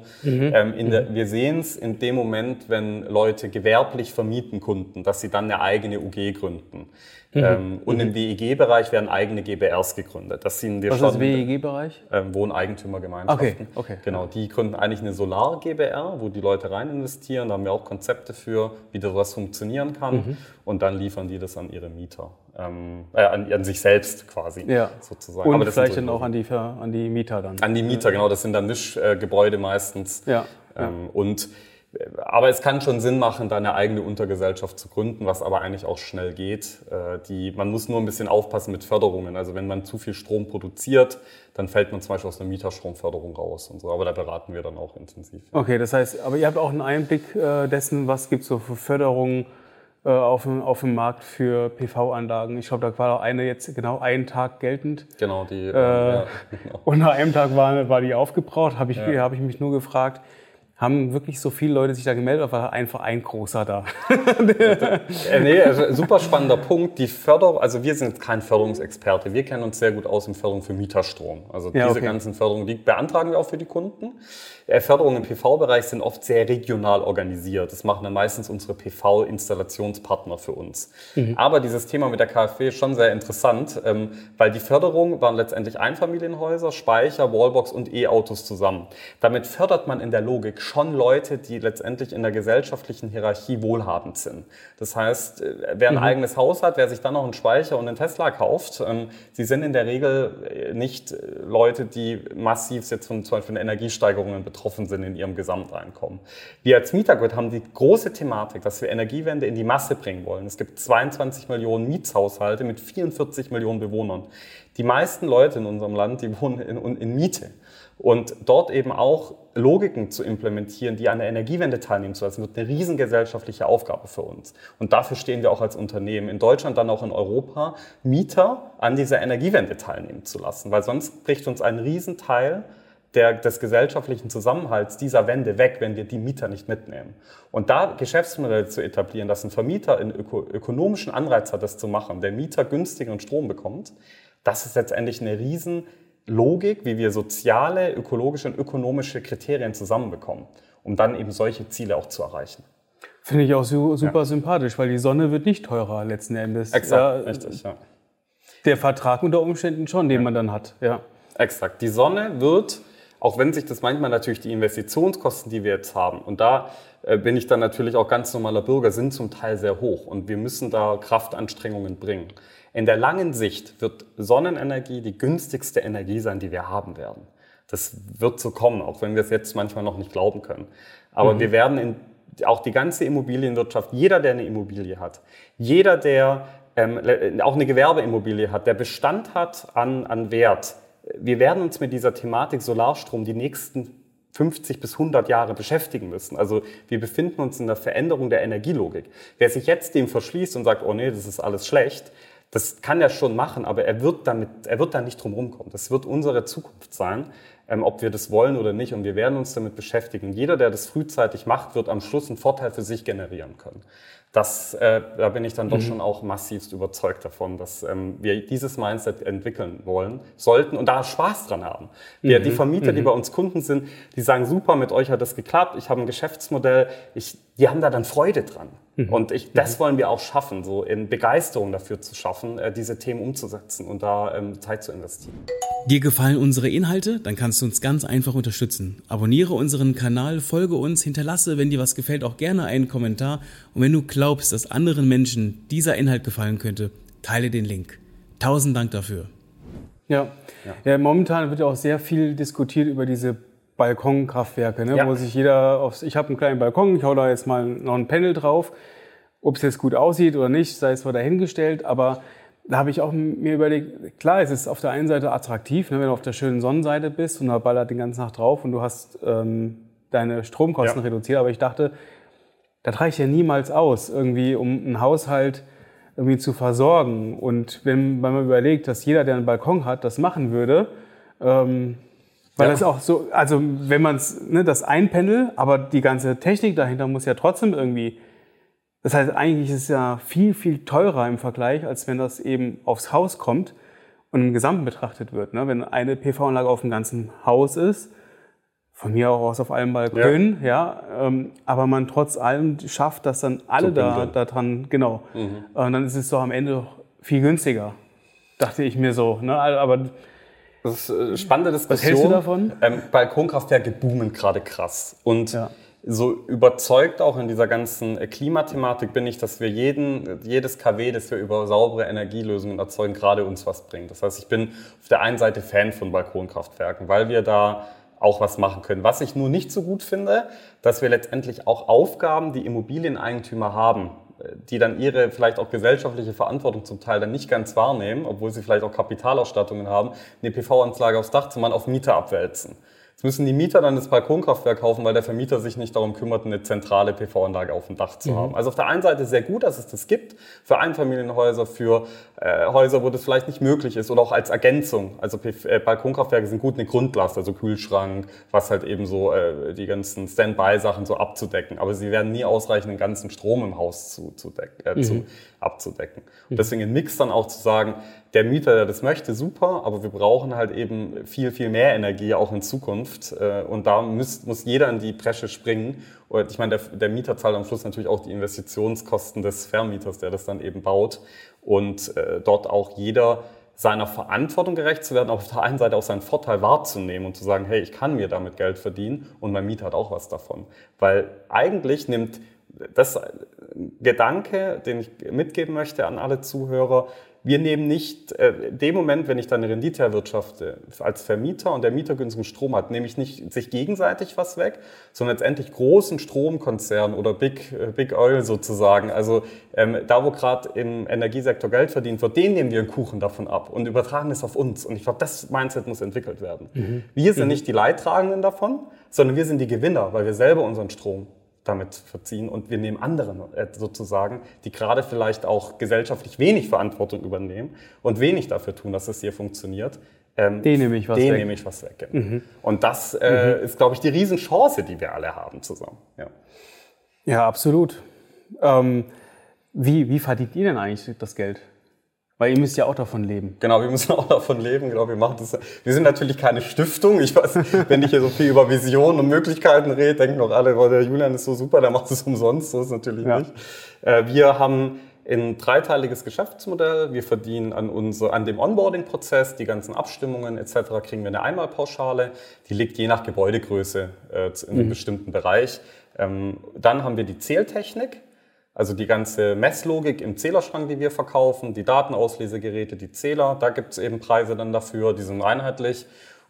Ähm, in der, wir sehen es in dem Moment, wenn Leute gewerblich vermieten Kunden, dass sie dann eine eigene UG gründen. Ähm, und im WEG-Bereich werden eigene GBRs gegründet. Das sind wir Was schon ist WEG-Bereich? ähm, Wohneigentümergemeinschaften. Okay, okay. Genau, die gründen eigentlich eine Solar-GBR, wo die Leute rein investieren. Da haben wir auch Konzepte für, wie das funktionieren kann. Mhm. Und dann liefern die das an ihre Mieter. Ähm, äh, an, an sich selbst quasi, Ja. sozusagen. Und das sind vielleicht so dann auch an die, an die Mieter dann. an die Mieter, genau. Das sind dann Mischgebäude meistens. Ja, Ähm, und äh, aber es kann schon Sinn machen, da eine eigene Untergesellschaft zu gründen, was aber eigentlich auch schnell geht. Äh, Die, man muss nur ein bisschen aufpassen mit Förderungen. Also wenn man zu viel Strom produziert, dann fällt man zum Beispiel aus einer Mieterstromförderung raus und so. Aber da beraten wir dann auch intensiv. Okay, das heißt, aber ihr habt auch einen Einblick äh, dessen, was gibt es so für Förderungen äh, auf, dem, auf dem Markt für PV-Anlagen. Ich glaube, da war auch eine jetzt genau einen Tag geltend. Genau, die. Äh, Äh, ja, genau. Und nach einem Tag war, war die aufgebraucht, habe ich, hab ich mich nur gefragt. Haben wirklich so viele Leute sich da gemeldet oder war einfach ein großer da? äh, nee, also super spannender Punkt. Die Förderung, also wir sind kein Förderungsexperte. Wir kennen uns sehr gut aus in Förderung für Mieterstrom. Also ja, diese okay. ganzen Förderungen, die beantragen wir auch für die Kunden. Förderungen im PV-Bereich sind oft sehr regional organisiert. Das machen dann meistens unsere PV-Installationspartner für uns. Mhm. Aber dieses Thema mit der KfW ist schon sehr interessant, ähm, weil die Förderung waren letztendlich Einfamilienhäuser, Speicher, Wallbox und E-Autos zusammen. Damit fördert man in der Logik schon Leute, die letztendlich in der gesellschaftlichen Hierarchie wohlhabend sind. Das heißt, äh, wer ein mhm. eigenes Haus hat, wer sich dann noch einen Speicher und einen Tesla kauft, ähm, sie sind in der Regel äh, nicht äh, Leute, die massiv jetzt von zum Beispiel Energiesteigerungen betroffen sind in ihrem Gesamteinkommen. Wir als Mietergrid haben die große Thematik, dass wir Energiewende in die Masse bringen wollen. Es gibt 22 Millionen Mietshaushalte mit 44 Millionen Bewohnern. Die meisten Leute in unserem Land, die wohnen in, in Miete. Und dort eben auch Logiken zu implementieren, die an der Energiewende teilnehmen zu lassen, wird eine riesengesellschaftliche Aufgabe für uns. Und dafür stehen wir auch als Unternehmen in Deutschland, dann auch in Europa, Mieter an dieser Energiewende teilnehmen zu lassen, weil sonst bricht uns ein Riesenteil der, des gesellschaftlichen Zusammenhalts dieser Wende weg, wenn wir die Mieter nicht mitnehmen. Und da Geschäftsmodelle zu etablieren, dass ein Vermieter einen öko ökonomischen Anreiz hat, das zu machen, der Mieter günstigeren Strom bekommt, das ist letztendlich eine Riesenlogik, wie wir soziale, ökologische und ökonomische Kriterien zusammenbekommen, um dann eben solche Ziele auch zu erreichen. Finde ich auch super ja. sympathisch, weil die Sonne wird nicht teurer letzten Endes. Exakt, ja, richtig, ja. Der Vertrag unter Umständen schon, den man dann hat, ja. Exakt. Die Sonne wird auch wenn sich das manchmal natürlich die Investitionskosten, die wir jetzt haben, und da äh, bin ich dann natürlich auch ganz normaler Bürger, sind zum Teil sehr hoch und wir müssen da Kraftanstrengungen bringen. In der langen Sicht wird Sonnenenergie die günstigste Energie sein, die wir haben werden. Das wird so kommen, auch wenn wir es jetzt manchmal noch nicht glauben können. Aber mhm. wir werden in, auch die ganze Immobilienwirtschaft, jeder, der eine Immobilie hat, jeder, der ähm, auch eine Gewerbeimmobilie hat, der Bestand hat an, an Wert, wir werden uns mit dieser Thematik Solarstrom die nächsten 50 bis 100 Jahre beschäftigen müssen. Also wir befinden uns in der Veränderung der Energielogik. Wer sich jetzt dem verschließt und sagt, oh nee, das ist alles schlecht, das kann er schon machen, aber er wird damit, er wird da nicht drum rumkommen. Das wird unsere Zukunft sein, ähm, ob wir das wollen oder nicht. Und wir werden uns damit beschäftigen. Jeder, der das frühzeitig macht, wird am Schluss einen Vorteil für sich generieren können das, äh, da bin ich dann doch mhm. schon auch massivst überzeugt davon, dass ähm, wir dieses Mindset entwickeln wollen, sollten und da Spaß dran haben. Wir, mhm. Die Vermieter, mhm. die bei uns Kunden sind, die sagen, super, mit euch hat das geklappt, ich habe ein Geschäftsmodell, ich, die haben da dann Freude dran. Mhm. Und ich, das mhm. wollen wir auch schaffen, so in Begeisterung dafür zu schaffen, äh, diese Themen umzusetzen und da ähm, Zeit zu investieren. Dir gefallen unsere Inhalte? Dann kannst du uns ganz einfach unterstützen. Abonniere unseren Kanal, folge uns, hinterlasse, wenn dir was gefällt, auch gerne einen Kommentar. Und wenn du glaubst, dass anderen Menschen dieser Inhalt gefallen könnte, teile den Link. Tausend Dank dafür. Ja. ja. ja momentan wird ja auch sehr viel diskutiert über diese Balkonkraftwerke, ne? Ja. wo sich jeder aufs, ich habe einen kleinen Balkon, ich hau da jetzt mal noch ein Panel drauf. Ob es jetzt gut aussieht oder nicht, sei es mal dahingestellt, aber da habe ich auch mir überlegt, klar, es ist auf der einen Seite attraktiv, ne, wenn du auf der schönen Sonnenseite bist und da ballert den ganzen Tag drauf und du hast ähm, deine Stromkosten ja. reduziert, aber ich dachte, das reicht ja niemals aus, irgendwie, um einen Haushalt irgendwie zu versorgen. Und wenn, man überlegt, dass jeder, der einen Balkon hat, das machen würde, ähm, weil ja. das auch so, also wenn man es, ne, das Einpanel, aber die ganze Technik dahinter muss ja trotzdem irgendwie, das heißt eigentlich ist es ja viel, viel teurer im Vergleich, als wenn das eben aufs Haus kommt und im Gesamten betrachtet wird. Ne? Wenn eine PV-Anlage auf dem ganzen Haus ist, von mir auch aus auf allen Balkönen, ja, ja ähm, aber man trotz allem schafft, dass dann alle da, da dran, genau. Mhm. Und dann ist es doch am Ende doch viel günstiger, dachte ich mir so. Ne? Aber das ist eine äh, spannende Diskussion. Was hältst du davon? Ähm, Balkonkraftwerke boomen gerade krass. Und ja. so überzeugt auch in dieser ganzen äh, Klimathematik bin ich, dass wir jeden, jedes KW, das wir über saubere Energielösungen erzeugen, gerade uns was bringt. Das heißt, ich bin auf der einen Seite Fan von Balkonkraftwerken, weil wir da auch was machen können. Was ich nur nicht so gut finde, dass wir letztendlich auch Aufgaben, die Immobilieneigentümer haben, die dann ihre vielleicht auch gesellschaftliche Verantwortung zum Teil dann nicht ganz wahrnehmen, obwohl sie vielleicht auch Kapitalausstattungen haben, eine PV-Anlage aufs Dach zu machen, auf Mieter abwälzen. Jetzt müssen die Mieter dann das Balkonkraftwerk kaufen, weil der Vermieter sich nicht darum kümmert, eine zentrale PV-Anlage auf dem Dach zu mhm. haben. Also auf der einen Seite sehr gut, dass es das gibt, für Einfamilienhäuser, für äh, Häuser, wo das vielleicht nicht möglich ist oder auch als Ergänzung. Also äh, Balkonkraftwerke sind gut eine Grundlast, also Kühlschrank, was halt eben so äh, die ganzen Standby-Sachen so abzudecken. Aber sie werden nie ausreichen, den ganzen Strom im Haus zu, zu, äh, mhm. zu abzudecken. Und mhm. deswegen ein Mix dann auch zu sagen, der Mieter, der das möchte, super, aber wir brauchen halt eben viel, viel mehr Energie auch in Zukunft. Äh, und da muss, muss jeder in die Bresche springen. Und ich meine, der, der Mieter zahlt am Schluss natürlich auch die Investitionskosten des Vermieters, der das dann eben baut. Und äh, dort auch jeder seiner Verantwortung gerecht zu werden, auf der einen Seite auch seinen Vorteil wahrzunehmen und zu sagen, hey, ich kann mir damit Geld verdienen und mein Mieter hat auch was davon. Weil eigentlich nimmt das Gedanke, den ich mitgeben möchte an alle Zuhörer, wir nehmen nicht, äh, dem Moment, wenn ich dann eine Rendite erwirtschafte als Vermieter und der Mieter günstigen Strom hat, nehme ich nicht sich gegenseitig was weg, sondern letztendlich großen Stromkonzernen oder Big, äh, Big Oil sozusagen, also ähm, da, wo gerade im Energiesektor Geld verdient wird, denen nehmen wir einen Kuchen davon ab und übertragen es auf uns. Und ich glaube, das Mindset muss entwickelt werden. Mhm. Wir sind mhm. nicht die Leidtragenden davon, sondern wir sind die Gewinner, weil wir selber unseren Strom damit verziehen und wir nehmen anderen äh, sozusagen, die gerade vielleicht auch gesellschaftlich wenig Verantwortung übernehmen und wenig dafür tun, dass es hier funktioniert. Ähm, den nehme ich was den weg. nehme ich was weg. Genau. Mhm. Und das äh, mhm. ist, glaube ich, die Riesenchance, die wir alle haben zusammen. Ja, ja absolut. Ähm, wie, wie verdient ihr denn eigentlich das Geld? Weil ihr müsst ja auch davon leben. Genau, wir müssen auch davon leben. Genau, wir machen das. Wir sind natürlich keine Stiftung. Ich weiß, wenn ich hier so viel über Visionen und Möglichkeiten rede, denken doch alle, oh, der Julian ist so super, der macht es umsonst. So ist natürlich ja. nicht. Äh, wir haben ein dreiteiliges Geschäftsmodell. Wir verdienen an, unser, an dem Onboarding-Prozess, die ganzen Abstimmungen etc. kriegen wir eine Einmalpauschale. Die liegt je nach Gebäudegröße äh, in einem mhm. bestimmten Bereich. Ähm, dann haben wir die Zähltechnik. Also die ganze Messlogik im Zählerschrank, die wir verkaufen, die Datenauslesegeräte, die Zähler, da gibt es eben Preise dann dafür, die sind einheitlich.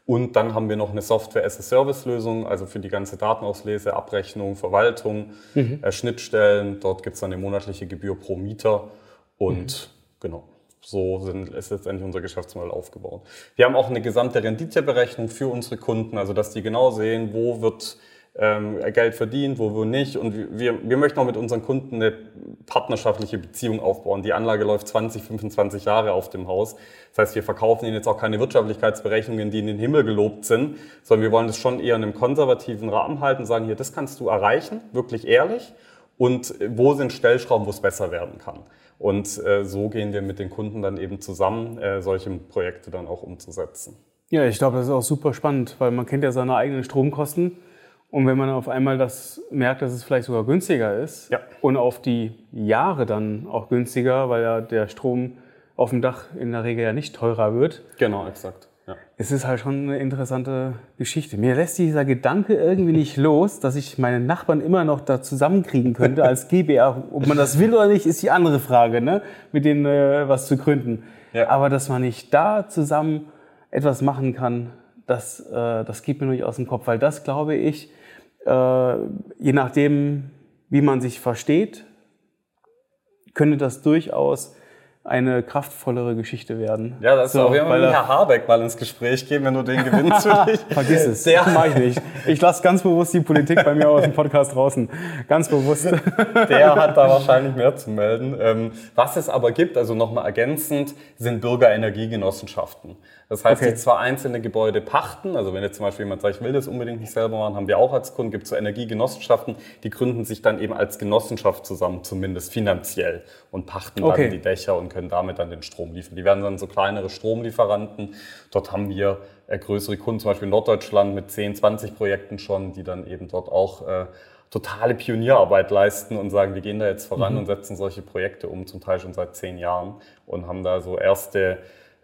Und dann haben wir noch eine Software-as-a-Service-Lösung, also für die ganze Datenauslese, Abrechnung, Verwaltung, mhm. äh, Schnittstellen. Dort gibt es dann eine monatliche Gebühr pro Mieter. Und mhm. genau, so sind, ist letztendlich unser Geschäftsmodell aufgebaut. Wir haben auch eine gesamte Renditeberechnung für unsere Kunden, also dass die genau sehen, wo wird ähm, Geld verdient, wo, wo nicht. Und wir, wir möchten auch mit unseren Kunden eine partnerschaftliche Beziehung aufbauen. Die Anlage läuft 20, 25 Jahre auf dem Haus. Das heißt, wir verkaufen ihnen jetzt auch keine Wirtschaftlichkeitsberechnungen, die in den Himmel gelobt sind, sondern wir wollen das schon eher in einem konservativen Rahmen halten, sagen hier, das kannst du erreichen, wirklich ehrlich. Und wo sind Stellschrauben, wo es besser werden kann. Und äh, so gehen wir mit den Kunden dann eben zusammen, äh, solche Projekte dann auch umzusetzen. Ja, ich glaube, das ist auch super spannend, weil man kennt ja seine eigenen Stromkosten und wenn man auf einmal das merkt, dass es vielleicht sogar günstiger ist ja. und auf die Jahre dann auch günstiger, weil ja der Strom auf dem Dach in der Regel ja nicht teurer wird. Genau, exakt. Ja. Es ist halt schon eine interessante Geschichte. Mir lässt dieser Gedanke irgendwie nicht los, dass ich meine Nachbarn immer noch da zusammenkriegen könnte als GBR. Ob man das will oder nicht, ist die andere Frage, ne? mit denen äh, was zu gründen. Ja. Aber dass man nicht da zusammen etwas machen kann, das, äh, das geht mir nur nicht aus dem Kopf, weil das, glaube ich, je nachdem, wie man sich versteht, könnte das durchaus eine kraftvollere Geschichte werden. Ja, das so, ist auch immer mit Herr Habeck mal ins Gespräch gehen, wenn du den gewinnst. Vergiss es. Der mache ich nicht. Ich lasse ganz bewusst die Politik bei mir aus dem Podcast draußen. Ganz bewusst. Der hat da wahrscheinlich mehr zu melden. Ähm, was es aber gibt, also nochmal ergänzend, sind Bürgerenergiegenossenschaften. Das heißt, okay. die zwar einzelne Gebäude pachten, also wenn jetzt zum Beispiel jemand sagt, ich will das unbedingt nicht selber machen, haben wir auch als Kunden, gibt es so Energiegenossenschaften, die gründen sich dann eben als Genossenschaft zusammen, zumindest finanziell, und pachten okay. dann die Dächer und können damit dann den Strom liefern. Die werden dann so kleinere Stromlieferanten. Dort haben wir äh, größere Kunden, zum Beispiel in Norddeutschland mit 10, 20 Projekten schon, die dann eben dort auch äh, totale Pionierarbeit leisten und sagen, wir gehen da jetzt voran mhm. und setzen solche Projekte um, zum Teil schon seit zehn Jahren und haben da so erste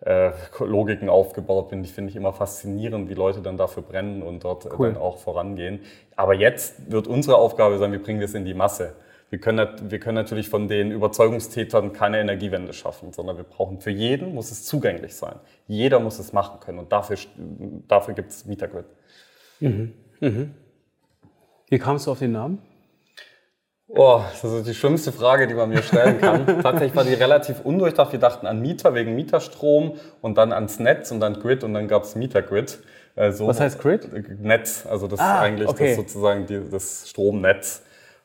äh, Logiken aufgebaut bin. Ich finde ich immer faszinierend, wie Leute dann dafür brennen und dort äh, cool. dann auch vorangehen. Aber jetzt wird unsere Aufgabe sein, wir bringen das in die Masse. Wir können, wir können natürlich von den Überzeugungstätern keine Energiewende schaffen, sondern wir brauchen für jeden, muss es zugänglich sein. Jeder muss es machen können und dafür, dafür gibt es Metagrid. Mhm. Mhm. Wie kamst du auf den Namen? Oh, das ist die schlimmste Frage, die man mir stellen kann. Tatsächlich war die relativ undurchdacht. Wir dachten an Mieter wegen Mieterstrom und dann ans Netz und dann Grid und dann gab's Mietergrid. Also, Was heißt Grid? Netz, also das Ah, ist eigentlich okay. das sozusagen die, das Stromnetz.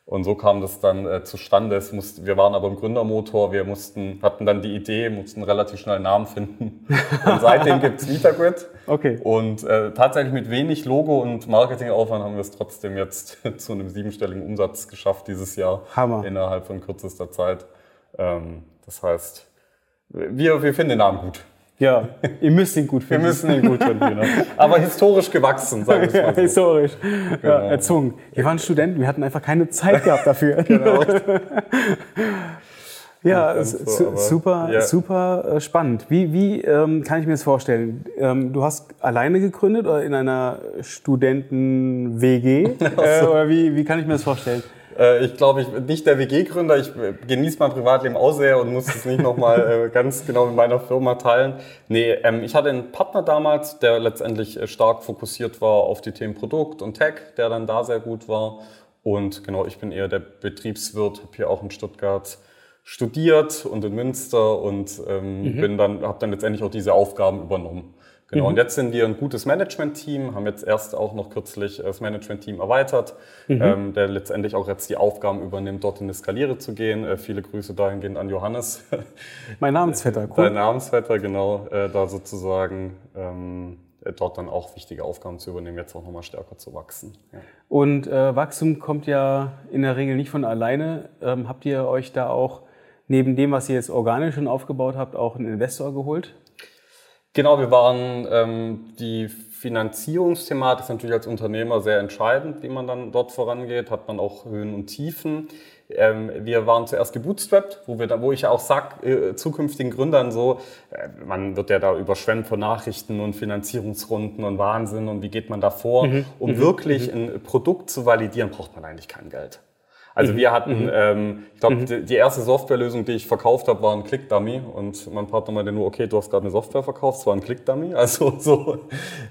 Und so kam das dann äh, zustande. Es musste, wir waren aber im Gründermotor, wir mussten, hatten dann die Idee, mussten relativ schnell einen Namen finden. Und seitdem gibt's Vitagrid. Okay. Und äh, tatsächlich mit wenig Logo und Marketingaufwand haben wir es trotzdem jetzt zu einem siebenstelligen Umsatz geschafft dieses Jahr. Hammer. Innerhalb von kürzester Zeit. Ähm, das heißt, wir, wir finden den Namen gut. Ja, ihr müsst ihn gut Wir finden. müssen ihn gut finden. Genau. Aber historisch gewachsen, sagen wir Ja, es mal so. historisch. Ja, Genau. erzwungen. Wir waren Studenten, wir hatten einfach keine Zeit gehabt dafür. Genau. Ja, so, super, ja. super äh, spannend. Wie, wie ähm, kann ich mir das vorstellen? Ähm, du hast alleine gegründet oder in einer Studenten-WG? äh, oder wie, wie kann ich mir das vorstellen? Äh, ich glaube, ich bin nicht der WG-Gründer. Ich genieße mein Privatleben auch sehr und muss es nicht nochmal äh, ganz genau mit meiner Firma teilen. Nee, ähm, ich hatte einen Partner damals, der letztendlich äh, stark fokussiert war auf die Themen Produkt und Tech, der dann da sehr gut war. Und genau, ich bin eher der Betriebswirt, habe hier auch in Stuttgart studiert und in Münster und ähm, bin dann, habe dann letztendlich auch diese Aufgaben übernommen. Genau, und jetzt sind wir ein gutes Management-Team, haben jetzt erst auch noch kürzlich das Management-Team erweitert, ähm, der letztendlich auch jetzt die Aufgaben übernimmt, dort in eine Skaliere zu gehen. Äh, viele Grüße dahingehend an Johannes, Mein Namensvetter, dein cool. Namensvetter, genau, äh, da sozusagen ähm, äh, dort dann auch wichtige Aufgaben zu übernehmen, jetzt auch nochmal stärker zu wachsen. Ja. Und äh, Wachstum kommt ja in der Regel nicht von alleine. Ähm, habt ihr euch da auch neben dem, was ihr jetzt organisch schon aufgebaut habt, auch einen Investor geholt? Genau, wir waren ähm, die Finanzierungsthematik ist natürlich als Unternehmer sehr entscheidend, wie man dann dort vorangeht, hat man auch Höhen und Tiefen. Ähm, wir waren zuerst gebootstrapped, wo, wir da, wo ich ja auch sag, äh, zukünftigen Gründern so, äh, man wird ja da überschwemmt von Nachrichten und Finanzierungsrunden und Wahnsinn und wie geht man da vor. Um wirklich ein Produkt zu validieren, braucht man eigentlich kein Geld. Also wir hatten, ähm, ich glaube, die, die erste Softwarelösung, die ich verkauft habe, war ein Click-Dummy und mein Partner meinte nur, okay, du hast gerade eine Software verkauft, es war ein Click-Dummy. Also so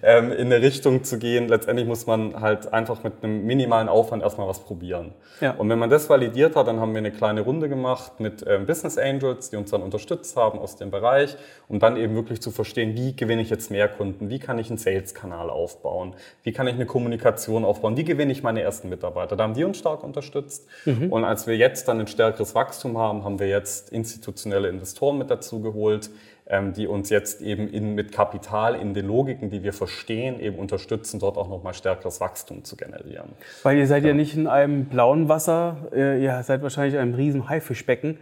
ähm, in eine Richtung zu gehen, letztendlich muss man halt einfach mit einem minimalen Aufwand erstmal was probieren. Ja. Und wenn man das validiert hat, dann haben wir eine kleine Runde gemacht mit ähm, Business Angels, die uns dann unterstützt haben aus dem Bereich, um dann eben wirklich zu verstehen, wie gewinne ich jetzt mehr Kunden, wie kann ich einen Sales-Kanal aufbauen, wie kann ich eine Kommunikation aufbauen, wie gewinne ich meine ersten Mitarbeiter. Da haben die uns stark unterstützt. Und als wir jetzt dann ein stärkeres Wachstum haben, haben wir jetzt institutionelle Investoren mit dazu geholt, ähm, die uns jetzt eben in, mit Kapital in den Logiken, die wir verstehen, eben unterstützen, dort auch nochmal stärkeres Wachstum zu generieren. Weil ihr seid ja nicht in einem blauen Wasser, äh, ihr seid wahrscheinlich in einem riesen Haifischbecken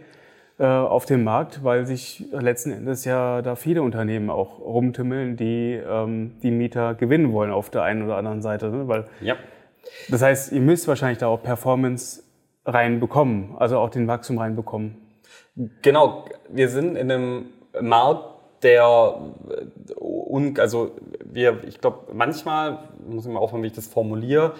äh, auf dem Markt, weil sich letzten Endes ja da viele Unternehmen auch rumtümmeln, die ähm, die Mieter gewinnen wollen auf der einen oder anderen Seite. Ne? Weil, Ja. das heißt, ihr müsst wahrscheinlich da auch Performance reinbekommen, also auch den Wachstum reinbekommen. Genau, wir sind in einem Markt, der äh, un, also wir, ich glaube, manchmal muss ich mal aufhören, wie ich das formuliere.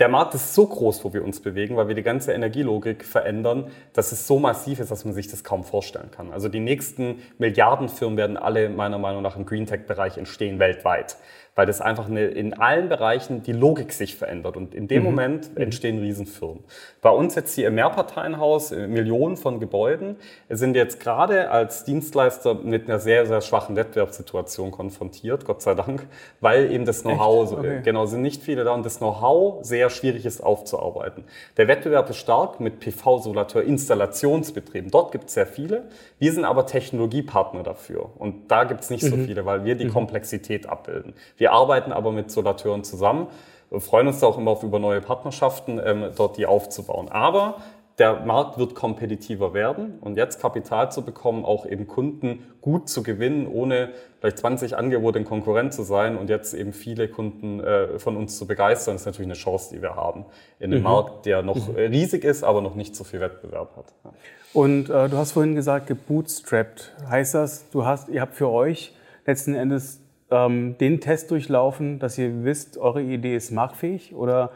Der Markt ist so groß, wo wir uns bewegen, weil wir die ganze Energielogik verändern, dass es so massiv ist, dass man sich das kaum vorstellen kann. Also die nächsten Milliardenfirmen werden alle meiner Meinung nach im Green Tech-Bereich entstehen weltweit, weil das einfach eine, in allen Bereichen die Logik sich verändert und in dem Moment entstehen Riesenfirmen. Bei uns jetzt hier im Mehrparteienhaus, äh, Millionen von Gebäuden, sind jetzt gerade als Dienstleister mit einer sehr, sehr schwachen Wettbewerbssituation konfrontiert, Gott sei Dank, weil eben das Know-how, Okay. genau, sind nicht viele da und das Know-how sehr schwierig ist aufzuarbeiten. Der Wettbewerb ist stark mit PV-Solateur, Installationsbetrieben. Dort gibt es sehr viele. Wir sind aber Technologiepartner dafür. Und da gibt es nicht so viele, weil wir die Komplexität abbilden. Wir arbeiten aber mit Solateuren zusammen. Wir freuen uns da auch immer auf über neue Partnerschaften, ähm, dort die aufzubauen. Aber der Markt wird kompetitiver werden und jetzt Kapital zu bekommen, auch eben Kunden gut zu gewinnen, ohne vielleicht 20 Angebote in Konkurrent zu sein und jetzt eben viele Kunden äh, von uns zu begeistern, ist natürlich eine Chance, die wir haben in einem Markt, der noch äh, riesig ist, aber noch nicht so viel Wettbewerb hat. Ja. Und äh, du hast vorhin gesagt, gebootstrapped. Heißt das, du hast, ihr habt für euch letzten Endes ähm, den Test durchlaufen, dass ihr wisst, eure Idee ist marktfähig? Oder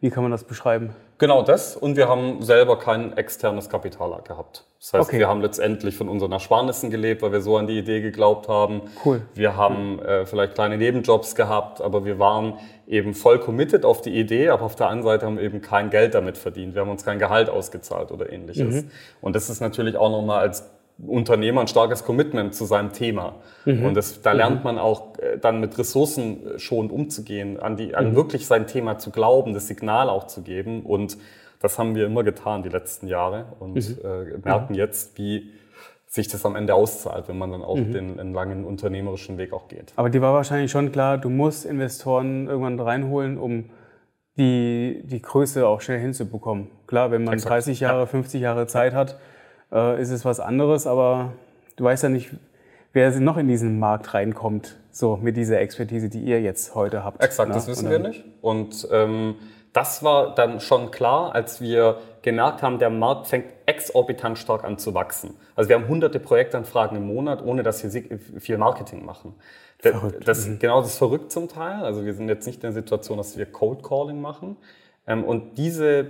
wie kann man das beschreiben? Genau das und wir haben selber kein externes Kapital gehabt. Das heißt, Okay. wir haben letztendlich von unseren Ersparnissen gelebt, weil wir so an die Idee geglaubt haben. Cool. Wir haben äh, vielleicht kleine Nebenjobs gehabt, aber wir waren eben voll committed auf die Idee, aber auf der anderen Seite haben wir eben kein Geld damit verdient. Wir haben uns kein Gehalt ausgezahlt oder ähnliches. Und das ist natürlich auch nochmal als Unternehmer ein starkes Commitment zu seinem Thema. Mhm. Und das, da lernt mhm. man auch äh, dann mit Ressourcen schon umzugehen, an, die, an mhm. wirklich sein Thema zu glauben, das Signal auch zu geben. Und das haben wir immer getan die letzten Jahre und mhm. äh, merken jetzt, wie sich das am Ende auszahlt, wenn man dann auch mhm. den langen unternehmerischen Weg auch geht. Aber dir war wahrscheinlich schon klar, du musst Investoren irgendwann reinholen, um die, die Größe auch schnell hinzubekommen. Klar, wenn man Exakt. 30 Jahre, ja. 50 Jahre Zeit hat, äh, ist es was anderes, aber du weißt ja nicht, wer noch in diesen Markt reinkommt, so mit dieser Expertise, die ihr jetzt heute habt. Exakt, ne? das wissen wir nicht. Und ähm, das war dann schon klar, als wir gemerkt haben, der Markt fängt exorbitant stark an zu wachsen. Also wir haben hunderte Projektanfragen im Monat, ohne dass wir viel Marketing machen. Verrückt. Das, mhm. genau, das ist verrückt zum Teil. Also wir sind jetzt nicht in der Situation, dass wir Cold Calling machen. Ähm, und diese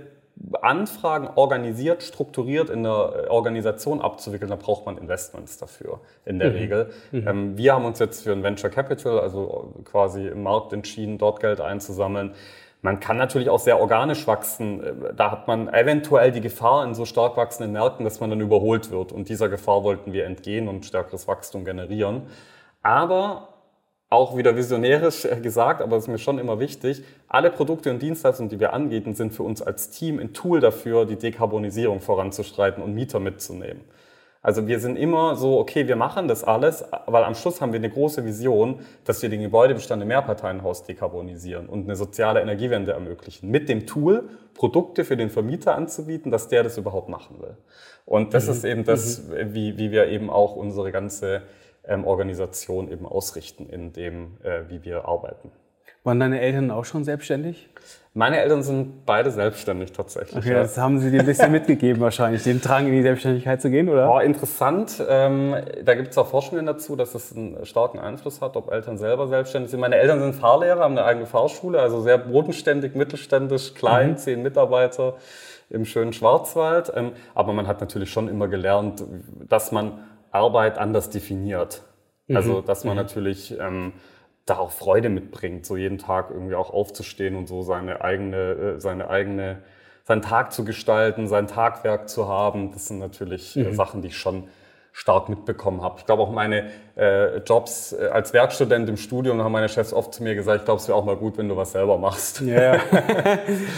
Anfragen organisiert, strukturiert in der Organisation abzuwickeln, da braucht man Investments dafür in der mhm. Regel. Mhm. Ähm, wir haben uns jetzt für ein Venture Capital, also quasi im Markt entschieden, dort Geld einzusammeln. Man kann natürlich auch sehr organisch wachsen. Da hat man eventuell die Gefahr in so stark wachsenden Märkten, dass man dann überholt wird. Und dieser Gefahr wollten wir entgehen und stärkeres Wachstum generieren. Aber auch wieder visionärisch gesagt, aber es ist mir schon immer wichtig, alle Produkte und Dienstleistungen, die wir anbieten, sind für uns als Team ein Tool dafür, die Dekarbonisierung voranzustreiten und Mieter mitzunehmen. Also wir sind immer so, okay, wir machen das alles, weil am Schluss haben wir eine große Vision, dass wir den Gebäudebestand im Mehrparteienhaus dekarbonisieren und eine soziale Energiewende ermöglichen. Mit dem Tool, Produkte für den Vermieter anzubieten, dass der das überhaupt machen will. Und das mhm. ist eben das, mhm. wie, wie wir eben auch unsere ganze Organisation eben ausrichten in dem, äh, wie wir arbeiten. Waren deine Eltern auch schon selbstständig? Meine Eltern sind beide selbstständig tatsächlich. Okay, ja. das haben sie dir ein bisschen mitgegeben wahrscheinlich, den Drang in die Selbstständigkeit zu gehen, oder? War interessant. Ähm, da gibt es auch Forschungen dazu, dass es einen starken Einfluss hat, ob Eltern selber selbstständig sind. Meine Eltern sind Fahrlehrer, haben eine eigene Fahrschule, also sehr bodenständig, mittelständisch, klein, mhm. zehn Mitarbeiter im schönen Schwarzwald. Ähm, aber man hat natürlich schon immer gelernt, dass man Arbeit anders definiert. Also, mhm. dass man mhm. natürlich... Ähm, da auch Freude mitbringt, so jeden Tag irgendwie auch aufzustehen und so seine eigene, äh, seine eigene, seinen Tag zu gestalten, sein Tagwerk zu haben. Das sind natürlich äh, mhm. Sachen, die ich schon stark mitbekommen habe. Ich glaube auch meine äh, Jobs äh, als Werkstudent im Studium haben meine Chefs oft zu mir gesagt, ich glaube, es wäre auch mal gut, wenn du was selber machst. Ja,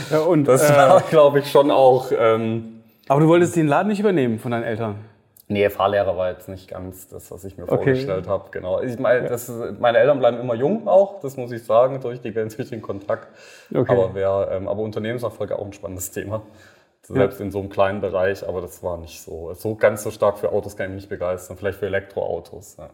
ja und das äh, war, glaube ich, schon auch. Ähm, aber du wolltest den Laden nicht übernehmen von deinen Eltern? Nee, Fahrlehrer war jetzt nicht ganz das, was ich mir okay. vorgestellt habe. Genau. Ich meine, das, meine Eltern bleiben immer jung auch, das muss ich sagen, durch, die, durch den Kontakt. Okay. Aber, wer, ähm, aber Unternehmenserfolg auch ein spannendes Thema. Selbst ja. in so einem kleinen Bereich, aber das war nicht so. So ganz so stark für Autos kann ich mich nicht begeistern. Vielleicht für Elektroautos. Ja.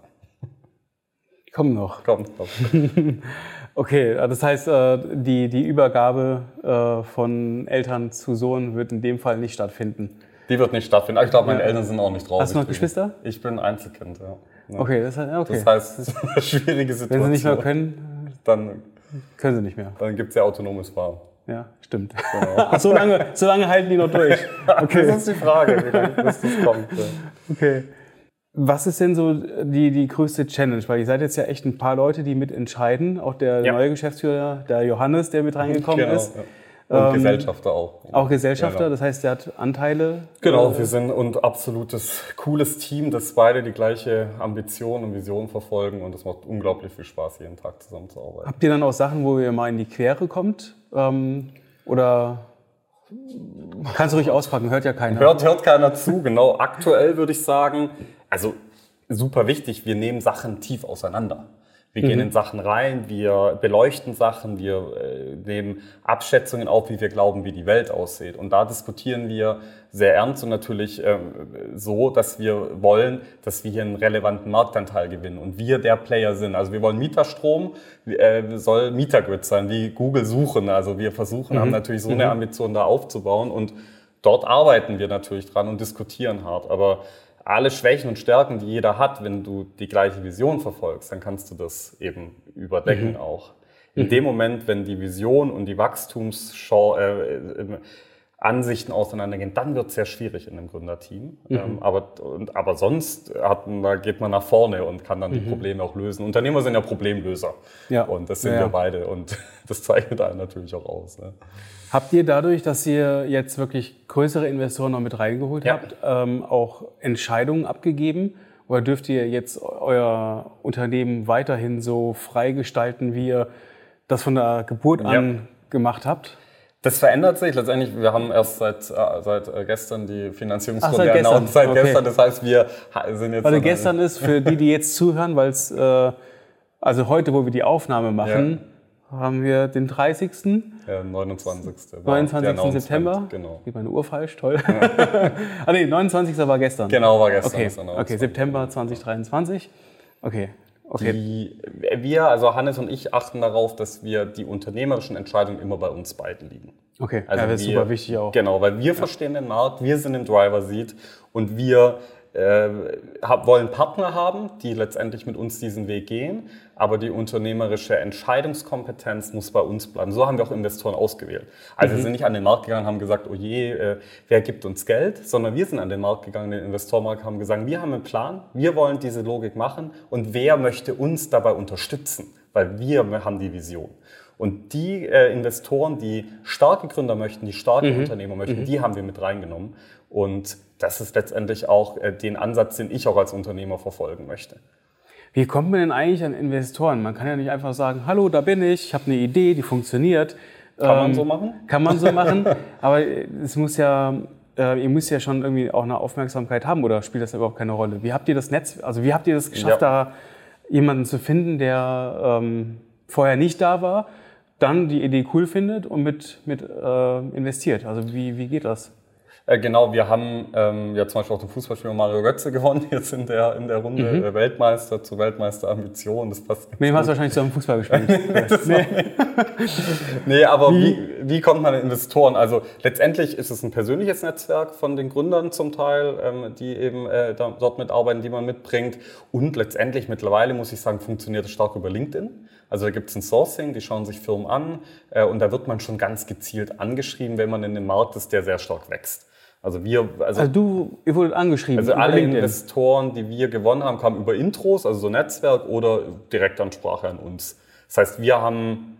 Kommen noch. Kommt noch. okay, das heißt, äh, die, die Übergabe äh, von Eltern zu Sohn wird in dem Fall nicht stattfinden. Die wird nicht stattfinden. Ich glaube, meine. Eltern sind auch nicht drauf. Hast du noch Geschwister? Ich bin Einzelkind, ja. ja. Okay, das, okay. das heißt, das ist eine schwierige Situation. Wenn sie nicht mehr können, dann können sie nicht mehr. Dann gibt es ja autonomes Fahren. Ja, stimmt. Genau. so, lange, so lange halten die noch durch. Okay. das ist die Frage, wie lange das kommt. Okay. Was ist denn so die, die größte Challenge? Weil ihr seid jetzt ja echt ein paar Leute, die mitentscheiden. Auch der ja. neue Geschäftsführer, der Johannes, der mit reingekommen genau, ist. Und ähm, Gesellschafter auch. Auch Gesellschafter, genau. das heißt, der hat Anteile. Genau, äh, wir sind ein absolutes cooles Team, das beide die gleiche Ambition und Vision verfolgen und es macht unglaublich viel Spaß, jeden Tag zusammenzuarbeiten. Habt ihr dann auch Sachen, wo ihr mal in die Quere kommt? Ähm, oder kannst du ruhig auspacken, hört ja keiner. Hört, hört keiner zu, genau. Aktuell würde ich sagen, also super wichtig, wir nehmen Sachen tief auseinander. Wir mhm. gehen in Sachen rein, wir beleuchten Sachen, wir äh, nehmen Abschätzungen auf, wie wir glauben, wie die Welt aussieht. Und da diskutieren wir sehr ernst und natürlich äh, so, dass wir wollen, dass wir hier einen relevanten Marktanteil gewinnen und wir der Player sind. Also wir wollen Mieterstrom, äh, soll Mietergrid sein, wie Google suchen. Also wir versuchen, mhm. haben natürlich so eine mhm. Ambition da aufzubauen und dort arbeiten wir natürlich dran und diskutieren hart. Aber alle Schwächen und Stärken, die jeder hat, wenn du die gleiche Vision verfolgst, dann kannst du das eben überdecken mhm. auch. In mhm. dem Moment, wenn die Vision und die Wachstumschance, äh, Ansichten auseinandergehen, dann wird es sehr schwierig in einem Gründerteam. Mhm. Ähm, aber, und, aber sonst da geht man nach vorne und kann dann mhm. die Probleme auch lösen. Unternehmer sind ja Problemlöser. Ja. Und das sind ja, wir beide. Und das zeichnet einen natürlich auch aus. Ne? Habt ihr dadurch, dass ihr jetzt wirklich größere Investoren noch mit reingeholt ja. habt, ähm, auch Entscheidungen abgegeben? Oder dürft ihr jetzt euer Unternehmen weiterhin so frei gestalten, wie ihr das von der Geburt an gemacht habt? Das verändert sich letztendlich. Wir haben erst seit, äh, seit äh, gestern die Finanzierungsrunde announced. Seit okay. gestern. Das heißt, wir sind jetzt. Also gestern ist für die, die jetzt zuhören, weil es äh, also heute, wo wir die Aufnahme machen, ja. haben wir den 30. Ja, 29. 29. September. Genau. Wie meine Uhr falsch, toll. Ja. ah nee, 29. war gestern. Genau, war gestern. Okay, okay September 2023. Okay, Okay. Die, wir, also Hannes und ich, achten darauf, dass wir die unternehmerischen Entscheidungen immer bei uns beiden liegen. Okay, also ja, das ist super wichtig auch. Genau, weil wir ja. verstehen den Markt, wir sind im Driver Seat und wir äh, wollen Partner haben, die letztendlich mit uns diesen Weg gehen, aber die unternehmerische Entscheidungskompetenz muss bei uns bleiben. So haben wir auch Investoren ausgewählt. Also mhm. wir sind nicht an den Markt gegangen und haben gesagt, oh je, äh, wer gibt uns Geld, sondern wir sind an den Markt gegangen, den Investorenmarkt haben gesagt, wir haben einen Plan, wir wollen diese Logik machen und wer möchte uns dabei unterstützen, weil wir haben die Vision. Und die äh, Investoren, die starke Gründer möchten, die starke mhm. Unternehmer möchten, mhm. die haben wir mit reingenommen. Und das ist letztendlich auch äh, den Ansatz, den ich auch als Unternehmer verfolgen möchte. Wie kommt man denn eigentlich an Investoren? Man kann ja nicht einfach sagen, hallo, da bin ich, ich habe eine Idee, die funktioniert. Kann ähm, man so machen? Kann man so machen, aber es muss ja, äh, ihr müsst ja schon irgendwie auch eine Aufmerksamkeit haben oder spielt das überhaupt keine Rolle? Wie habt ihr das Netz, also wie habt ihr das geschafft, ja. da jemanden zu finden, der ähm, vorher nicht da war, dann die Idee cool findet und mit, mit äh, investiert? Also wie, wie geht das? Äh, genau, wir haben ähm, ja zum Beispiel auch den Fußballspieler Mario Götze gewonnen, jetzt in der, in der Runde mhm. Äh, Weltmeister zu Weltmeisterambition. Das passt Mit dem hast du wahrscheinlich zusammen Fußball gespielt. nee. nee, aber wie? wie? Wie, kommt man an Investoren? Also letztendlich ist es ein persönliches Netzwerk von den Gründern zum Teil, ähm, die eben äh, da, dort mitarbeiten, die man mitbringt. Und letztendlich mittlerweile, muss ich sagen, funktioniert es stark über LinkedIn. Also da gibt es ein Sourcing, die schauen sich Firmen an äh, und da wird man schon ganz gezielt angeschrieben, wenn man in dem Markt ist, der sehr stark wächst. Also wir, also, also du, ihr wurdet angeschrieben. Also alle LinkedIn. Investoren, die wir gewonnen haben, kamen über Intros, also so Netzwerk oder Direktansprache an uns. Das heißt, wir haben,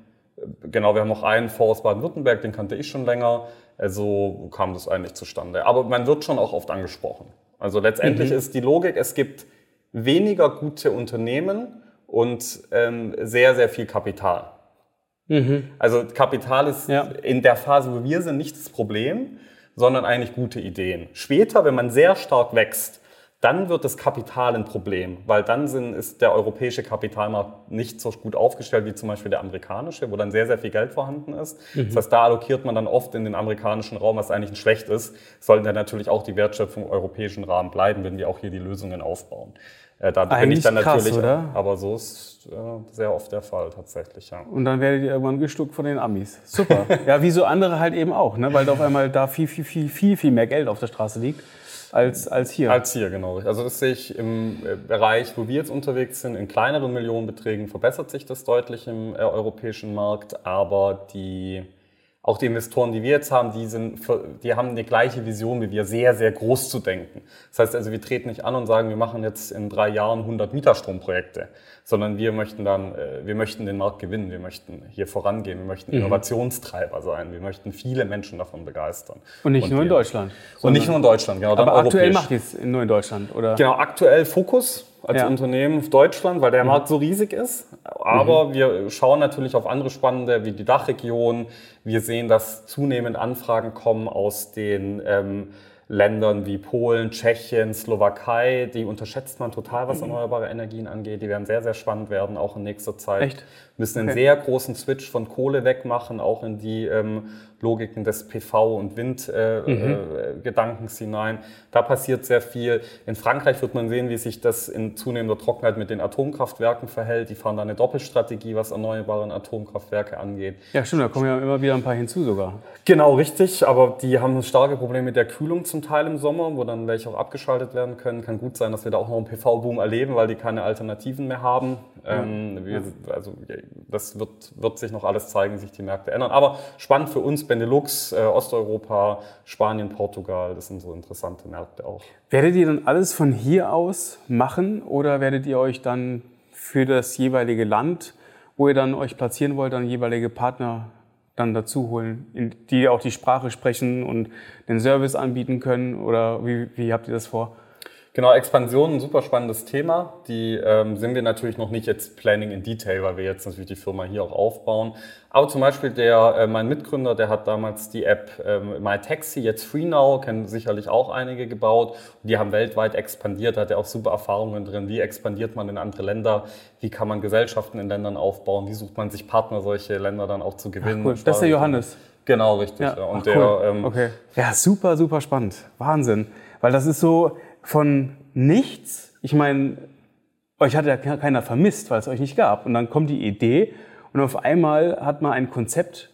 genau, wir haben noch einen Fonds aus Baden-Württemberg, den kannte ich schon länger. Also kam das eigentlich zustande. Aber man wird schon auch oft angesprochen. Also letztendlich mhm. ist die Logik, es gibt weniger gute Unternehmen und ähm, sehr, sehr viel Kapital. Mhm. Also Kapital ist ja. in der Phase, wo wir sind, nicht das Problem sondern eigentlich gute Ideen. Später, wenn man sehr stark wächst, dann wird das Kapital ein Problem, weil dann sind, ist der europäische Kapitalmarkt nicht so gut aufgestellt wie zum Beispiel der amerikanische, wo dann sehr, sehr viel Geld vorhanden ist. Mhm. Das heißt, da allokiert man dann oft in den amerikanischen Raum, was eigentlich ein schlecht ist, sollten dann natürlich auch die Wertschöpfung im europäischen Rahmen bleiben, wenn wir auch hier die Lösungen aufbauen. Äh, da Eigentlich bin ich dann krass, natürlich, oder? aber so ist äh, sehr oft der Fall tatsächlich, ja. Und dann werdet ihr irgendwann gestuckt von den Amis. Super. ja, wie so andere halt eben auch, ne? weil da auf einmal da viel, viel, viel, viel, viel mehr Geld auf der Straße liegt als, als hier. Als hier, genau. Also das sehe ich im äh, Bereich, wo wir jetzt unterwegs sind, in kleineren Millionenbeträgen verbessert sich das deutlich im äh, europäischen Markt, aber die auch die Investoren, die wir jetzt haben, die, sind, die haben eine gleiche Vision wie wir, sehr, sehr groß zu denken. Das heißt also, wir treten nicht an und sagen, wir machen jetzt in drei Jahren 100 Mieterstromprojekte, sondern wir möchten dann, äh, wir möchten den Markt gewinnen, wir möchten hier vorangehen, wir möchten mhm. Innovationstreiber sein, wir möchten viele Menschen davon begeistern. Und nicht und nur in Deutschland. Und nicht nur in Deutschland, genau. Aber aktuell macht ihr es nur in Deutschland, oder? Genau, aktuell Fokus als ja. Unternehmen auf Deutschland, weil der mhm. Markt so riesig ist. Aber mhm. wir schauen natürlich auf andere spannende, wie die Dachregion. Wir sehen, dass zunehmend Anfragen kommen aus den ähm, Ländern wie Polen, Tschechien, Slowakei, die unterschätzt man total, was mhm. erneuerbare Energien angeht. Die werden sehr, sehr spannend werden, auch in nächster Zeit. Echt? Müssen okay. einen sehr großen Switch von Kohle wegmachen, auch in die ähm, Logiken des PV- und Windgedankens äh, mhm. äh, hinein. Da passiert sehr viel. In Frankreich wird man sehen, wie sich das in zunehmender Trockenheit mit den Atomkraftwerken verhält. Die fahren da eine Doppelstrategie, was erneuerbare Atomkraftwerke angeht. Ja, stimmt, da kommen ja immer wieder ein paar hinzu sogar. Genau, richtig. Aber die haben starke Problem mit der Kühlung zum Teil im Sommer, wo dann welche auch abgeschaltet werden können. Kann gut sein, dass wir da auch noch einen PV-Boom erleben, weil die keine Alternativen mehr haben. Ja. Ähm, wir, also das wird, wird sich noch alles zeigen, sich die Märkte ändern. Aber spannend für uns Benelux, äh, Osteuropa, Spanien, Portugal, das sind so interessante Märkte auch. Werdet ihr dann alles von hier aus machen oder werdet ihr euch dann für das jeweilige Land, wo ihr dann euch platzieren wollt, dann jeweilige Partner dann dazu holen, die auch die Sprache sprechen und den Service anbieten können? Oder wie, wie habt ihr das vor? Genau, Expansion, ein super spannendes Thema. Die ähm, sind wir natürlich noch nicht jetzt Planning in Detail, weil wir jetzt natürlich die Firma hier auch aufbauen. Aber zum Beispiel der, äh, mein Mitgründer, der hat damals die App ähm, MyTaxi, jetzt FreeNow, kennen sicherlich auch einige gebaut. Die haben weltweit expandiert, da hat er auch super Erfahrungen drin. Wie expandiert man in andere Länder? Wie kann man Gesellschaften in Ländern aufbauen? Wie sucht man sich Partner, solche Länder dann auch zu gewinnen? Ach, cool. Das ist der Johannes. Genau, richtig. Ja. Und Ach, der, ähm, okay. Ja, super, super spannend. Wahnsinn. Weil das ist so, von nichts, ich meine, euch hat ja keiner vermisst, weil es euch nicht gab. Und dann kommt die Idee und auf einmal hat man ein Konzept,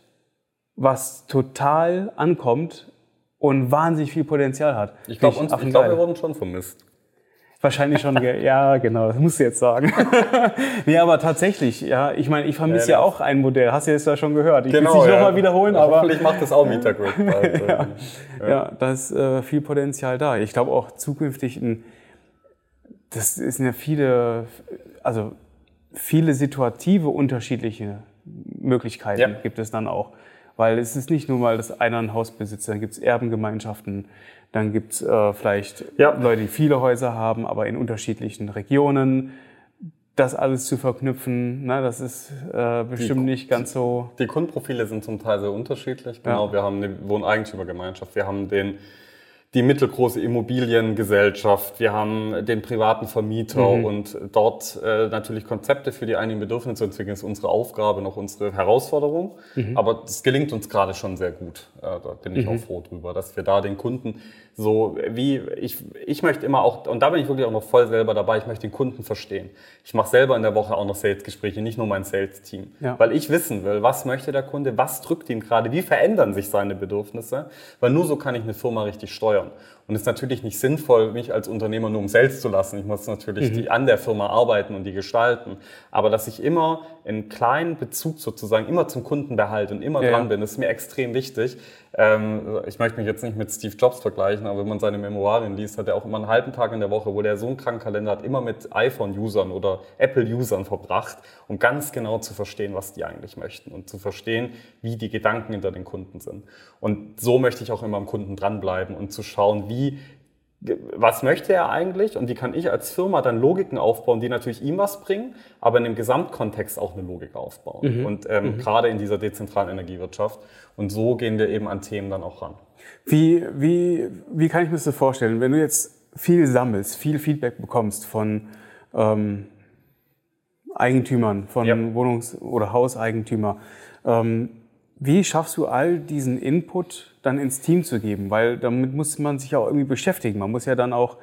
was total ankommt und wahnsinnig viel Potenzial hat. Ich glaube, glaub, wir wurden schon vermisst. Wahrscheinlich schon, ja, genau, das musst du jetzt sagen. nee, aber tatsächlich, ja, ich meine, ich vermisse ja, ja, auch ein Modell, hast du jetzt ja schon gehört. Ich genau, will es nicht ja. nochmal wiederholen, aber. Hoffentlich macht das auch Metagrid. Also, ja. ja. ja, da ist äh, viel Potenzial da. Ich glaube auch zukünftig, ein, das sind ja viele, also viele situative unterschiedliche Möglichkeiten gibt es dann auch. Weil es ist nicht nur mal, dass einer ein Haus besitzt, dann gibt es Erbengemeinschaften, dann gibt es äh, vielleicht ja. Leute, die viele Häuser haben, aber in unterschiedlichen Regionen. Das alles zu verknüpfen, na, das ist äh, bestimmt die, nicht ganz so. Die Kundenprofile sind zum Teil sehr unterschiedlich. Genau, ja. wir haben eine Wohneigentümergemeinschaft, wir haben den die mittelgroße Immobiliengesellschaft, wir haben den privaten Vermieter mhm. und dort äh, natürlich Konzepte für die einigen Bedürfnisse zu entwickeln, ist unsere Aufgabe, noch unsere Herausforderung. Mhm. Aber das gelingt uns gerade schon sehr gut. Äh, da bin ich mhm. auch froh drüber, dass wir da den Kunden so wie ich, ich möchte immer auch, und da bin ich wirklich auch noch voll selber dabei, ich möchte den Kunden verstehen. Ich mache selber in der Woche auch noch Sales-Gespräche, nicht nur mein Sales-Team. Ja. Weil ich wissen will, was möchte der Kunde, was drückt ihm gerade, wie verändern sich seine Bedürfnisse, weil nur so kann ich eine Firma richtig steuern. Und es ist natürlich nicht sinnvoll, mich als Unternehmer nur um Sales zu lassen. Ich muss natürlich mhm. die, an der Firma arbeiten und die gestalten. Aber dass ich immer einen kleinen Bezug sozusagen immer zum Kunden behalte und immer ja. dran bin, ist mir extrem wichtig. Ähm, ich möchte mich jetzt nicht mit Steve Jobs vergleichen, aber wenn man seine Memoiren liest, hat er auch immer einen halben Tag in der Woche, wo der so einen kranken Kalender hat, immer mit iPhone-Usern oder Apple-Usern verbracht, um ganz genau zu verstehen, was die eigentlich möchten und zu verstehen, wie die Gedanken hinter den Kunden sind. Und so möchte ich auch immer am Kunden dranbleiben und zu schauen, wie was möchte er eigentlich und wie kann ich als Firma dann Logiken aufbauen, die natürlich ihm was bringen, aber in dem Gesamtkontext auch eine Logik aufbauen. Mhm. Und ähm, mhm. gerade in dieser dezentralen Energiewirtschaft. Und so gehen wir eben an Themen dann auch ran. Wie, wie, wie kann ich mir das vorstellen, wenn du jetzt viel sammelst, viel Feedback bekommst von ähm, Eigentümern, von ja. Wohnungs- oder Hauseigentümer, ähm, wie schaffst du all diesen Input dann ins Team zu geben? Weil damit muss man sich auch irgendwie beschäftigen. Man muss ja dann auch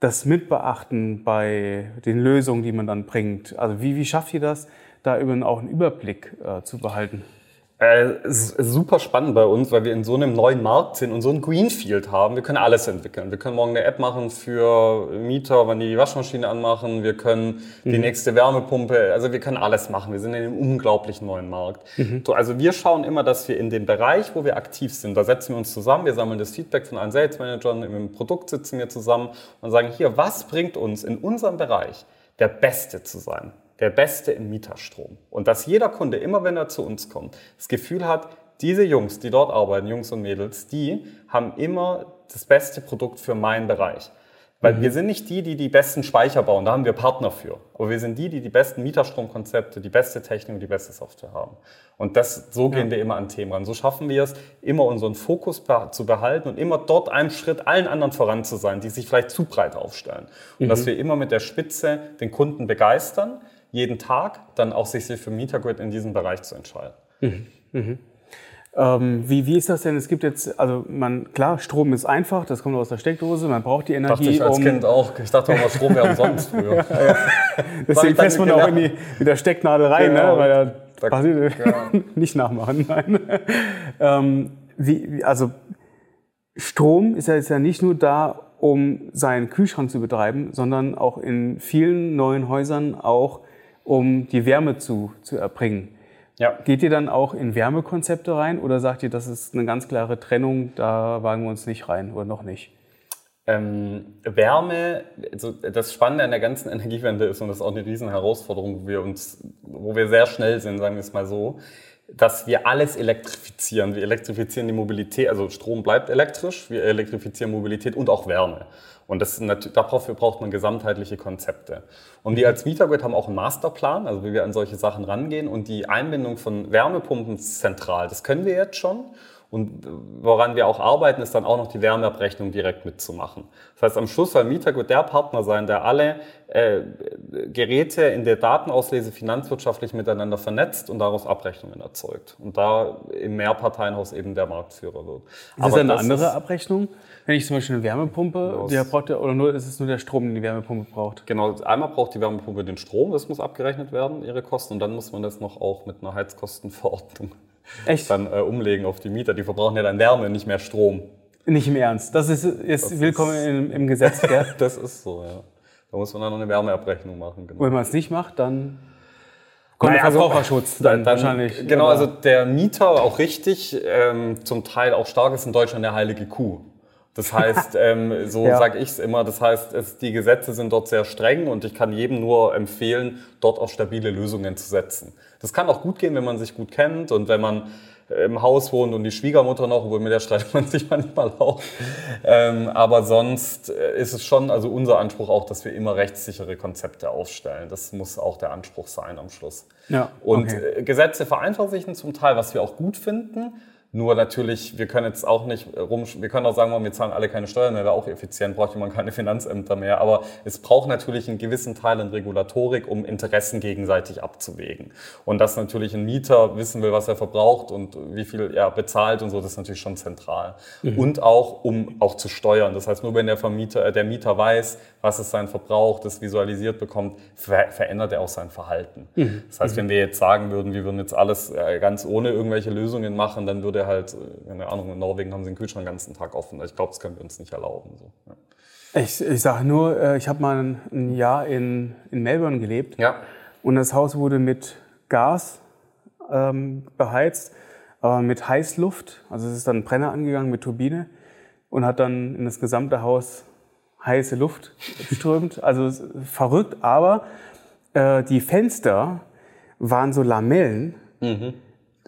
das mitbeachten bei den Lösungen, die man dann bringt. Also wie, wie schafft ihr das, da eben auch einen Überblick äh, zu behalten? Äh, super spannend bei uns, weil wir in so einem neuen Markt sind und so ein Greenfield haben. Wir können alles entwickeln. Wir können morgen eine App machen für Mieter, wenn die die Waschmaschine anmachen. Wir können mhm. die nächste Wärmepumpe, also wir können alles machen. Wir sind in einem unglaublich neuen Markt. Mhm. So, also wir schauen immer, dass wir in dem Bereich, wo wir aktiv sind, da setzen wir uns zusammen, wir sammeln das Feedback von allen Sales Managern, im Produkt sitzen wir zusammen und sagen, hier, was bringt uns in unserem Bereich der Beste zu sein? Der Beste im Mieterstrom. Und dass jeder Kunde, immer wenn er zu uns kommt, das Gefühl hat, diese Jungs, die dort arbeiten, Jungs und Mädels, die haben immer das beste Produkt für meinen Bereich. Weil mhm. wir sind nicht die, die die besten Speicher bauen, da haben wir Partner für. Aber wir sind die, die die besten Mieterstromkonzepte, die beste Technik und die beste Software haben. Und das, so gehen ja. wir immer an Themen ran. So schaffen wir es, immer unseren Fokus zu behalten und immer dort einen Schritt allen anderen voran zu sein, die sich vielleicht zu breit aufstellen. Und mhm. dass wir immer mit der Spitze den Kunden begeistern, jeden Tag dann auch sich für Metagrid in diesem Bereich zu entscheiden. Mhm. Mhm. Ähm, wie, wie ist das denn? Es gibt jetzt, also man, klar, Strom ist einfach, das kommt aus der Steckdose, man braucht die Energie. Dachte ich als um Kind auch. Ich dachte auch mal, Strom wäre umsonst früher. ja, ja. Deswegen fässt man auch in die, mit der Stecknadel rein, ne? genau. ne? weil da passiert ja. nicht nachmachen. Nein. ähm, wie, also Strom ist ja, ist ja nicht nur da, um seinen Kühlschrank zu betreiben, sondern auch in vielen neuen Häusern auch um die Wärme zu, zu erbringen. Ja. Geht ihr dann auch in Wärmekonzepte rein oder sagt ihr, das ist eine ganz klare Trennung, da wagen wir uns nicht rein oder noch nicht? Ähm, Wärme, also das Spannende an der ganzen Energiewende ist, und das ist auch eine riesen Herausforderung, wo wir uns, wo wir sehr schnell sind, sagen wir es mal so, dass wir alles elektrifizieren. Wir elektrifizieren die Mobilität, also Strom bleibt elektrisch, wir elektrifizieren Mobilität und auch Wärme. Und das, dafür braucht man gesamtheitliche Konzepte. Und wir als Mietergrid haben auch einen Masterplan, also wie wir an solche Sachen rangehen. Und die Einbindung von Wärmepumpen zentral. Das können wir jetzt schon. Und woran wir auch arbeiten, ist dann auch noch die Wärmeabrechnung direkt mitzumachen. Das heißt, am Schluss soll Mietergut der Partner sein, der alle äh, Geräte in der Datenauslese finanzwirtschaftlich miteinander vernetzt und daraus Abrechnungen erzeugt. Und da im Mehrparteienhaus eben der Marktführer wird. Ist das eine das andere Abrechnung? Wenn ich zum Beispiel eine Wärmepumpe, die braucht ja, oder nur, ist es nur der Strom, den die Wärmepumpe braucht? Genau, einmal braucht die Wärmepumpe den Strom, das muss abgerechnet werden, ihre Kosten, und dann muss man das noch auch mit einer Heizkostenverordnung Echt? dann äh, umlegen auf die Mieter. Die verbrauchen ja dann Wärme, nicht mehr Strom. Nicht im Ernst. Das ist, ist das willkommen ist, im, im, Gesetz, gell? das ist so, ja. Da muss man dann noch eine Wärmeabrechnung machen. Genau. Wenn man es nicht macht, dann kommt naja, also Verbraucherschutz dann, dann, wahrscheinlich. Genau, also der Mieter auch richtig, ähm, zum Teil auch stark ist in Deutschland der heilige Kuh. Das heißt, ähm, so ja. sage ich es immer, das heißt, es, die Gesetze sind dort sehr streng und ich kann jedem nur empfehlen, dort auch stabile Lösungen zu setzen. Das kann auch gut gehen, wenn man sich gut kennt und wenn man äh, im Haus wohnt und die Schwiegermutter noch, obwohl mit der streitet man sich manchmal auch. Ähm, aber sonst äh, ist es schon, also unser Anspruch auch, dass wir immer rechtssichere Konzepte aufstellen. Das muss auch der Anspruch sein am Schluss. Ja, und okay. Äh, Gesetze vereinfachen zum Teil, was wir auch gut finden. Nur natürlich, wir können jetzt auch nicht rum, wir können auch sagen, wir zahlen alle keine Steuern mehr, wäre auch effizient, braucht man keine Finanzämter mehr. Aber es braucht natürlich einen gewissen Teil an Regulatorik, um Interessen gegenseitig abzuwägen. Und dass natürlich ein Mieter wissen will, was er verbraucht und wie viel er bezahlt und so, das ist natürlich schon zentral. Mhm. Und auch, um auch zu steuern. Das heißt, nur wenn der Vermieter, äh, der Mieter weiß, was ist sein Verbrauch, das visualisiert bekommt, ver verändert er auch sein Verhalten. Mhm. Das heißt, wenn wir jetzt sagen würden, wir würden jetzt alles äh, ganz ohne irgendwelche Lösungen machen, dann würde halt, äh, keine Ahnung, in Norwegen haben sie den Kühlschrank den ganzen Tag offen. Ich glaube, das können wir uns nicht erlauben. So. Ja. Ich, ich sage nur, äh, ich habe mal ein, ein, Jahr in, in Melbourne gelebt ja. und das Haus wurde mit Gas ähm, beheizt, aber mit Heißluft. Also es ist dann ein Brenner angegangen mit Turbine und hat dann in das gesamte Haus heiße Luft strömt. Also verrückt, aber äh, die Fenster waren so Lamellen. Mhm.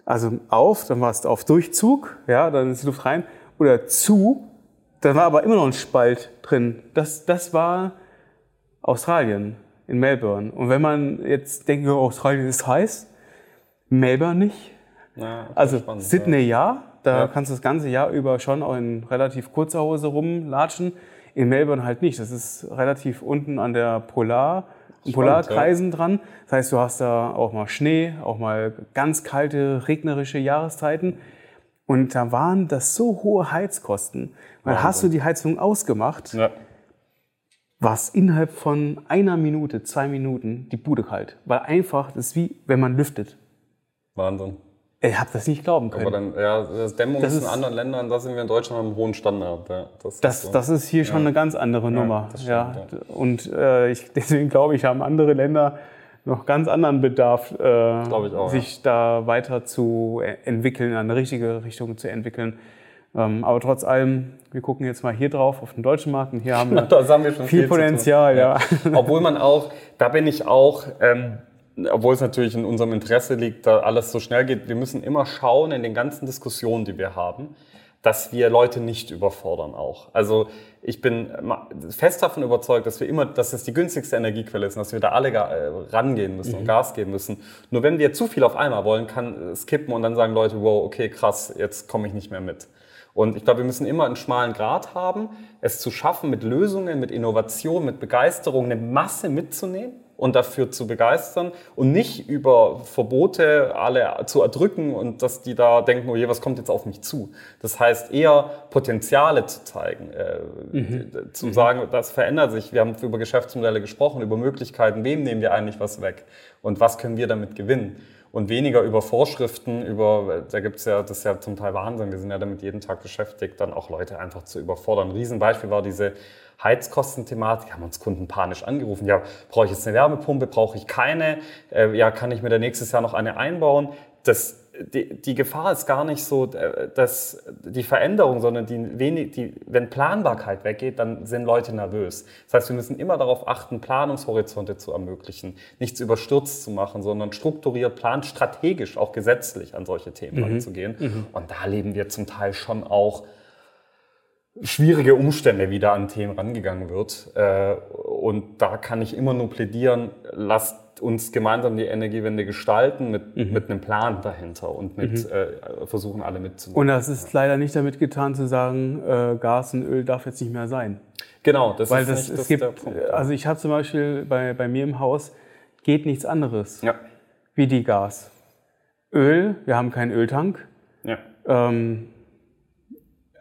Also auf, dann war es auf Durchzug, ja, dann ist die Luft rein. Oder zu, dann war aber immer noch ein Spalt drin. Das, das war Australien, in Melbourne. Und wenn man jetzt denkt, Australien ist heiß, Melbourne nicht. Ja, also spannend, Sydney ja, ja da ja. kannst du das ganze Jahr über schon auch in relativ kurzer Hose rumlatschen. In Melbourne halt nicht. Das ist relativ unten an der Polar, Polarkreisen ja. dran. Das heißt, du hast da auch mal Schnee, auch mal ganz kalte, regnerische Jahreszeiten. Und da waren das so hohe Heizkosten. Weil Wahnsinn. hast du die Heizung ausgemacht, ja. war es innerhalb von einer Minute, zwei Minuten die Bude kalt. Weil einfach, das ist wie, wenn man lüftet. Wahnsinn. Ich habe das nicht glauben können. Aber dann, ja, das Dämmung das ist in anderen Ländern, da sind wir in Deutschland am hohen Standard. Ja, das, das, ist so. das ist hier schon ja. eine ganz andere Nummer. Stimmt, ja, Und äh, ich, deswegen glaube ich, haben andere Länder noch ganz anderen Bedarf, äh, auch, sich da weiter zu entwickeln, in eine richtige Richtung zu entwickeln. Ähm, aber trotz allem, wir gucken jetzt mal hier drauf auf den deutschen Markt und hier haben wir, haben wir viel, viel Potenzial. Ja. Obwohl man auch, da bin ich auch. Ähm, obwohl es natürlich in unserem Interesse liegt, da alles so schnell geht, wir müssen immer schauen in den ganzen Diskussionen, die wir haben, dass wir Leute nicht überfordern auch. Also ich bin fest davon überzeugt, dass wir immer, dass es die günstigste Energiequelle ist und dass wir da alle äh, rangehen müssen mhm. und Gas geben müssen. Nur wenn wir zu viel auf einmal wollen, kann es kippen und dann sagen Leute, wow, okay, krass, jetzt komme ich nicht mehr mit. Und ich glaube, wir müssen immer einen schmalen Grad haben, es zu schaffen, mit Lösungen, mit Innovation, mit Begeisterung eine Masse mitzunehmen und dafür zu begeistern und nicht über Verbote alle zu erdrücken und dass die da denken, oh je, was kommt jetzt auf mich zu. Das heißt eher Potenziale zu zeigen, äh, mhm. zu mhm. sagen, das verändert sich. Wir haben über Geschäftsmodelle gesprochen, über Möglichkeiten, wem nehmen wir eigentlich was weg und was können wir damit gewinnen. Und weniger über Vorschriften, über, da gibt's ja, das ist ja zum Teil Wahnsinn, wir sind ja damit jeden Tag beschäftigt, dann auch Leute einfach zu überfordern. Ein Riesenbeispiel war diese Heizkostenthematik, haben uns Kunden panisch angerufen. Ja, brauche ich jetzt eine Wärmepumpe? Brauche ich keine? Äh, ja, kann ich mir da nächstes Jahr noch eine einbauen? das, die, die Gefahr ist gar nicht so, äh, dass die Veränderung, sondern die wenig, die, wenn Planbarkeit weggeht, dann sind Leute nervös. Das heißt, wir müssen immer darauf achten, Planungshorizonte zu ermöglichen, nichts überstürzt zu machen, sondern strukturiert, plant, strategisch, auch gesetzlich an solche Themen mhm. ranzugehen. Mhm. Und da leben wir zum Teil schon auch schwierige Umstände, wie da an Themen rangegangen wird. Äh, und da kann ich immer nur plädieren, lasst uns gemeinsam die Energiewende gestalten mit, mhm. mit einem Plan dahinter und mit mhm. äh, versuchen alle mitzunehmen. Und das ist leider nicht damit getan zu sagen, äh, Gas und Öl darf jetzt nicht mehr sein. Genau, das Weil ist das, nicht es das gibt, der Punkt. Also ich habe zum Beispiel bei, bei mir im Haus geht nichts anderes Ja. wie die Gas. Öl, wir haben keinen Öltank. Ja. Ähm,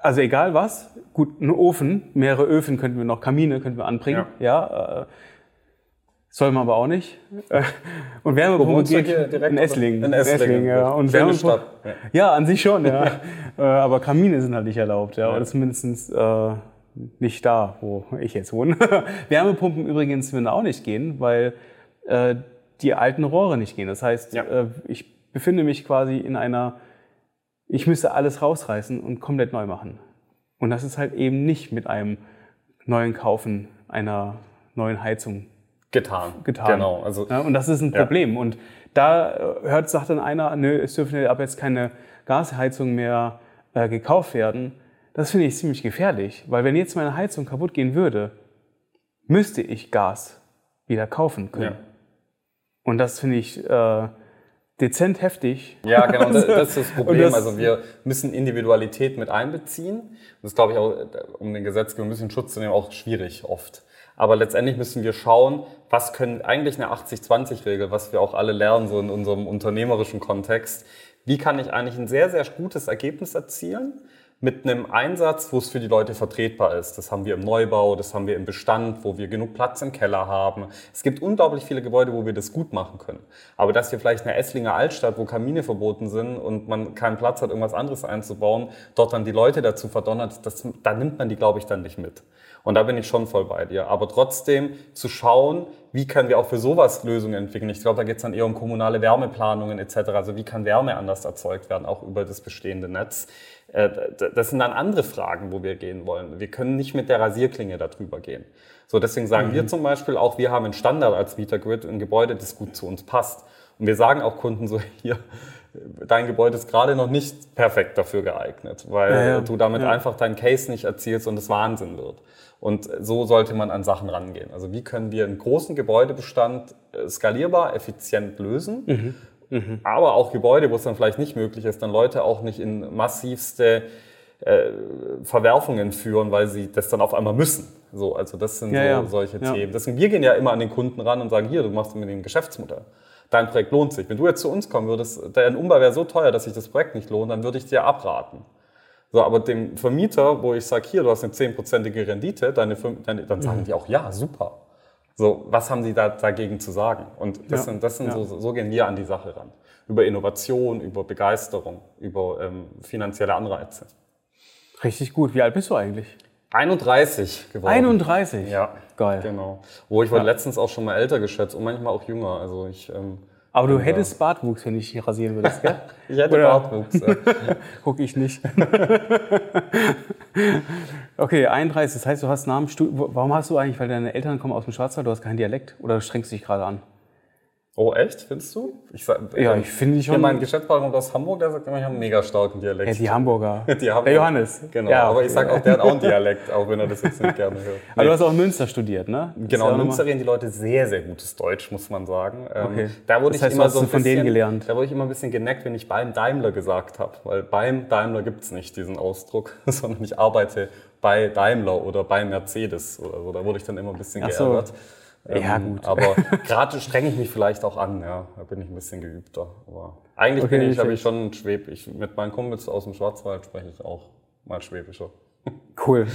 also egal was, gut, ein Ofen, mehrere Öfen könnten wir noch, Kamine könnten wir anbringen, ja. äh, soll man aber auch nicht. Und Wärmepumpe geht in? Esslingen. In Esslingen, ja. Und Wärmepumpe, ja. ja. an sich schon, ja. Äh, aber Kamine sind halt nicht erlaubt, ja. Oder zumindest äh, nicht da, wo ich jetzt wohne. Wärmepumpen übrigens würden auch nicht gehen, weil äh, die alten Rohre nicht gehen. Das heißt, Ja. äh, ich befinde mich quasi in einer, ich müsste alles rausreißen und komplett neu machen. Und das ist halt eben nicht mit einem neuen Kaufen einer neuen Heizung Getan. getan. Genau. Also, Ja, und das ist ein Ja. Problem. Und da äh, hört, sagt dann einer, nö, es dürfen ab jetzt keine Gasheizungen mehr äh, gekauft werden. Das finde ich ziemlich gefährlich, weil wenn jetzt meine Heizung kaputt gehen würde, müsste ich Gas wieder kaufen können. Ja. Und das finde ich äh, dezent heftig. Ja, genau, das, das ist das Problem. das- also wir müssen Individualität mit einbeziehen. Das ist, glaube ich, auch, um den Gesetzgeber ein bisschen Schutz zu nehmen, auch schwierig oft. Aber letztendlich müssen wir schauen, was können eigentlich eine 80-20-Regel, was wir auch alle lernen, so in unserem unternehmerischen Kontext. Wie kann ich eigentlich ein sehr, sehr gutes Ergebnis erzielen? mit einem Einsatz, wo es für die Leute vertretbar ist. Das haben wir im Neubau, das haben wir im Bestand, wo wir genug Platz im Keller haben. Es gibt unglaublich viele Gebäude, wo wir das gut machen können. Aber dass wir vielleicht eine Esslinger Altstadt, wo Kamine verboten sind und man keinen Platz hat, irgendwas anderes einzubauen, dort dann die Leute dazu verdonnert, das, da nimmt man die, glaube ich, dann nicht mit. Und da bin ich schon voll bei dir. Aber trotzdem zu schauen, wie können wir auch für sowas Lösungen entwickeln. Ich glaube, da geht es dann eher um kommunale Wärmeplanungen etc. Also wie kann Wärme anders erzeugt werden, auch über das bestehende Netz. Äh, Das sind dann andere Fragen, wo wir gehen wollen. Wir können nicht mit der Rasierklinge darüber gehen. So, deswegen sagen wir zum Beispiel auch, wir haben einen Standard als Mietergrid, ein Gebäude, das gut zu uns passt. Und wir sagen auch Kunden so, hier, dein Gebäude ist gerade noch nicht perfekt dafür geeignet, weil Ja, ja. du damit Ja. einfach deinen Case nicht erzielst und es Wahnsinn wird. Und so sollte man an Sachen rangehen. Also wie können wir einen großen Gebäudebestand äh, skalierbar, effizient lösen, aber auch Gebäude, wo es dann vielleicht nicht möglich ist, dann Leute auch nicht in massivste äh, Verwerfungen führen, weil sie das dann auf einmal müssen. So, also das sind Ja, so, ja. solche Ja. Themen. Deswegen, wir gehen ja immer an den Kunden ran und sagen, hier, du machst mit dem Geschäftsmodell. Dein Projekt lohnt sich. Wenn du jetzt zu uns kommen würdest, dein Umbau wäre so teuer, dass sich das Projekt nicht lohnt, dann würde ich dir abraten. So, aber dem Vermieter, wo ich sage, hier, du hast eine 10%ige Rendite, deine, deine, dann sagen die auch, ja, super. So, was haben die da dagegen zu sagen? Und das Ja, sind, das sind ja. so, so gehen wir an die Sache ran. Über Innovation, über Begeisterung, über ähm, finanzielle Anreize. Richtig gut. Wie alt bist du eigentlich? 31 geworden. 31? Ja. Geil. Genau. Wo ich wurde letztens auch schon mal älter geschätzt und manchmal auch jünger. Also ich, ähm, Aber du bin hättest Bartwuchs, wenn ich dich rasieren würdest, gell? ich hätte Oder- Bartwuchs. Ja. Guck ich nicht. okay, 31. Das heißt, du hast Studium. Warum hast du eigentlich, weil deine Eltern kommen aus dem Schwarzwald, du hast keinen Dialekt oder strengst du dich gerade an? Oh, echt? Findest du? Ich Ja, ich finde schon. mein Geschäftspartner aus Hamburg, der sagt immer, ich habe einen mega starken Dialekt. Ja, die Hamburger. Die Hamburger. Der Johannes. Genau, Ja, aber ich sage auch, der hat auch einen Dialekt, auch wenn er das jetzt nicht gerne hört. Aber du hast auch in Münster studiert, ne? Das Genau, ja in Münster reden die Leute sehr, sehr gutes Deutsch, muss man sagen. Ähm, Okay. Da wurde Das ich heißt, du immer so ein es von denen bisschen, gelernt. Da wurde ich immer ein bisschen geneckt, wenn ich beim Daimler gesagt habe. Weil beim Daimler gibt's nicht diesen Ausdruck, sondern ich arbeite bei Daimler oder bei Mercedes oder so. Da wurde ich dann immer ein bisschen Ach so. geärgert. Ja, Ähm, gut. Aber gerade strenge ich mich vielleicht auch an, ja. Da bin ich ein bisschen geübter. Aber eigentlich Okay, bin ich, habe ich schon Schwäbisch. Mit meinen Kumpels aus dem Schwarzwald spreche ich auch mal Schwäbischer. Cool.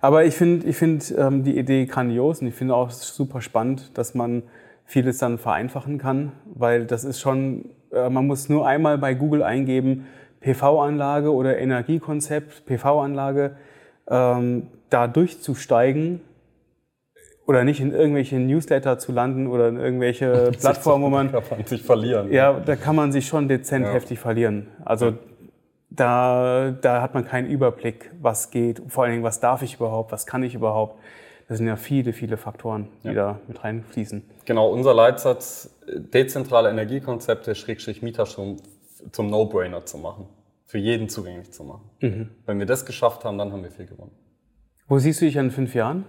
Aber ich finde ich find, ähm, die Idee grandios und ich finde auch super spannend, dass man vieles dann vereinfachen kann, weil das ist schon, äh, man muss nur einmal bei Google eingeben, PV-Anlage oder Energiekonzept, PV-Anlage, ähm, da durchzusteigen oder nicht in irgendwelche Newsletter zu landen oder in irgendwelche Plattformen, wo man. Da kann man sich verlieren. Ja, da kann man sich schon dezent Ja. heftig verlieren. Also da, da hat man keinen Überblick, was geht, vor allen Dingen, was darf ich überhaupt, was kann ich überhaupt. Das sind ja viele, viele Faktoren, die Ja. da mit reinfließen. Genau, unser Leitsatz, äh, dezentrale Energiekonzepte, Schrägstrich Mieterstrom zum No-Brainer zu machen. Für jeden zugänglich zu machen. Wenn wir das geschafft haben, dann haben wir viel gewonnen. Wo siehst du dich in fünf Jahren?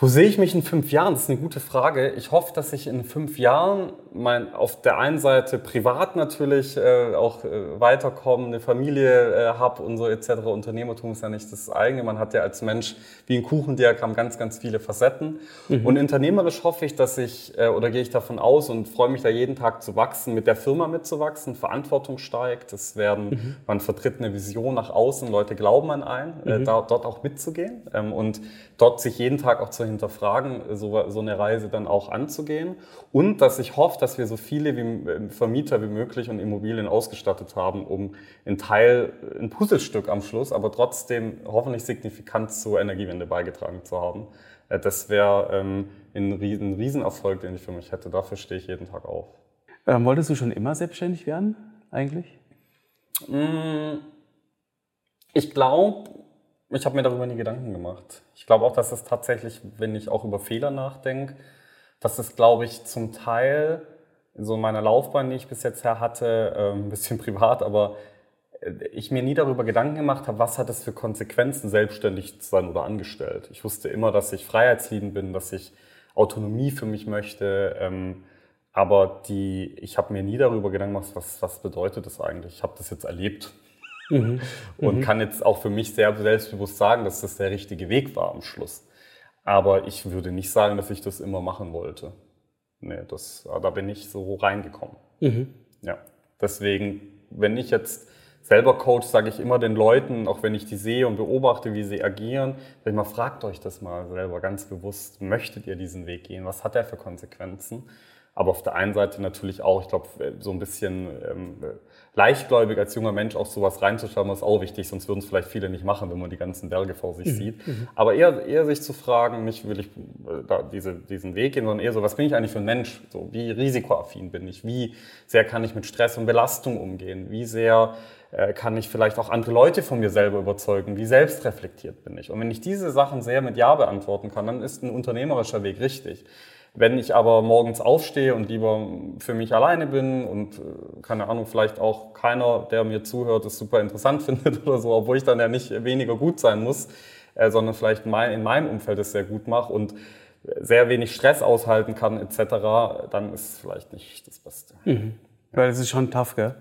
Wo sehe ich mich in fünf Jahren? Das ist eine gute Frage. Ich hoffe, dass ich in fünf Jahren mein, auf der einen Seite privat natürlich äh, auch äh, weiterkomme, eine Familie äh, habe und so etc. Unternehmertum ist ja nicht das eigene. Man hat ja als Mensch wie ein Kuchendiagramm ganz, ganz viele Facetten. Und unternehmerisch hoffe ich, dass ich, äh, oder gehe ich davon aus und freue mich da jeden Tag zu wachsen, mit der Firma mitzuwachsen, Verantwortung steigt. Es werden, man vertritt eine Vision nach außen, Leute glauben an einen, äh, da, dort auch mitzugehen ähm, und dort sich jeden Tag auch zu hinterfragen, so, so eine Reise dann auch anzugehen. Und dass ich hoffe, dass wir so viele wie, äh, Vermieter wie möglich und Immobilien ausgestattet haben, um ein Teil, ein Puzzlestück am Schluss, aber trotzdem hoffentlich signifikant zur Energiewende beigetragen zu haben. Äh, Das wäre ähm, ein, Riesen, ein Riesenerfolg, den ich für mich hätte. Dafür stehe ich jeden Tag auf. Ähm, wolltest du schon immer selbstständig werden, eigentlich? Ich glaube, ich habe mir darüber nie Gedanken gemacht. Ich glaube auch, dass es tatsächlich, wenn ich auch über Fehler nachdenke, dass es, glaube ich, zum Teil in so meiner Laufbahn, die ich bis jetzt her hatte, äh, ein bisschen privat, aber äh, ich mir nie darüber Gedanken gemacht habe, was hat es für Konsequenzen, selbstständig zu sein oder angestellt. Ich wusste immer, dass ich freiheitsliebend bin, dass ich Autonomie für mich möchte, ähm, aber die, ich habe mir nie darüber Gedanken gemacht, was, was bedeutet das eigentlich. Ich habe das jetzt erlebt und kann jetzt auch für mich sehr selbstbewusst sagen, dass das der richtige Weg war am Schluss. Aber ich würde nicht sagen, dass ich das immer machen wollte. Nee, das, da bin ich so reingekommen. Ja. Deswegen, wenn ich jetzt selber coach, sage ich immer den Leuten, auch wenn ich die sehe und beobachte, wie sie agieren, sag ich mal, fragt euch das mal selber ganz bewusst, möchtet ihr diesen Weg gehen? Was hat der für Konsequenzen? Aber auf der einen Seite natürlich auch, ich glaube, so ein bisschen ähm, leichtgläubig als junger Mensch auch sowas reinzuschauen, ist auch wichtig, sonst würden es vielleicht viele nicht machen, wenn man die ganzen Berge vor sich sieht. Aber eher, eher sich zu fragen, nicht will ich äh, da diese, diesen Weg gehen, sondern eher so, was bin ich eigentlich für ein Mensch? So, wie risikoaffin bin ich? Wie sehr kann ich mit Stress und Belastung umgehen? Wie sehr äh, kann ich vielleicht auch andere Leute von mir selber überzeugen? Wie selbstreflektiert bin ich? Und wenn ich diese Sachen sehr mit Ja beantworten kann, dann ist ein unternehmerischer Weg richtig. Wenn ich aber morgens aufstehe und lieber für mich alleine bin und äh, keine Ahnung, vielleicht auch keiner, der mir zuhört, es super interessant findet oder so, obwohl ich dann ja nicht weniger gut sein muss, äh, sondern vielleicht in meinem Umfeld es sehr gut mache und sehr wenig Stress aushalten kann etc., dann ist es vielleicht nicht das Beste. Weil es ist schon tough, gell?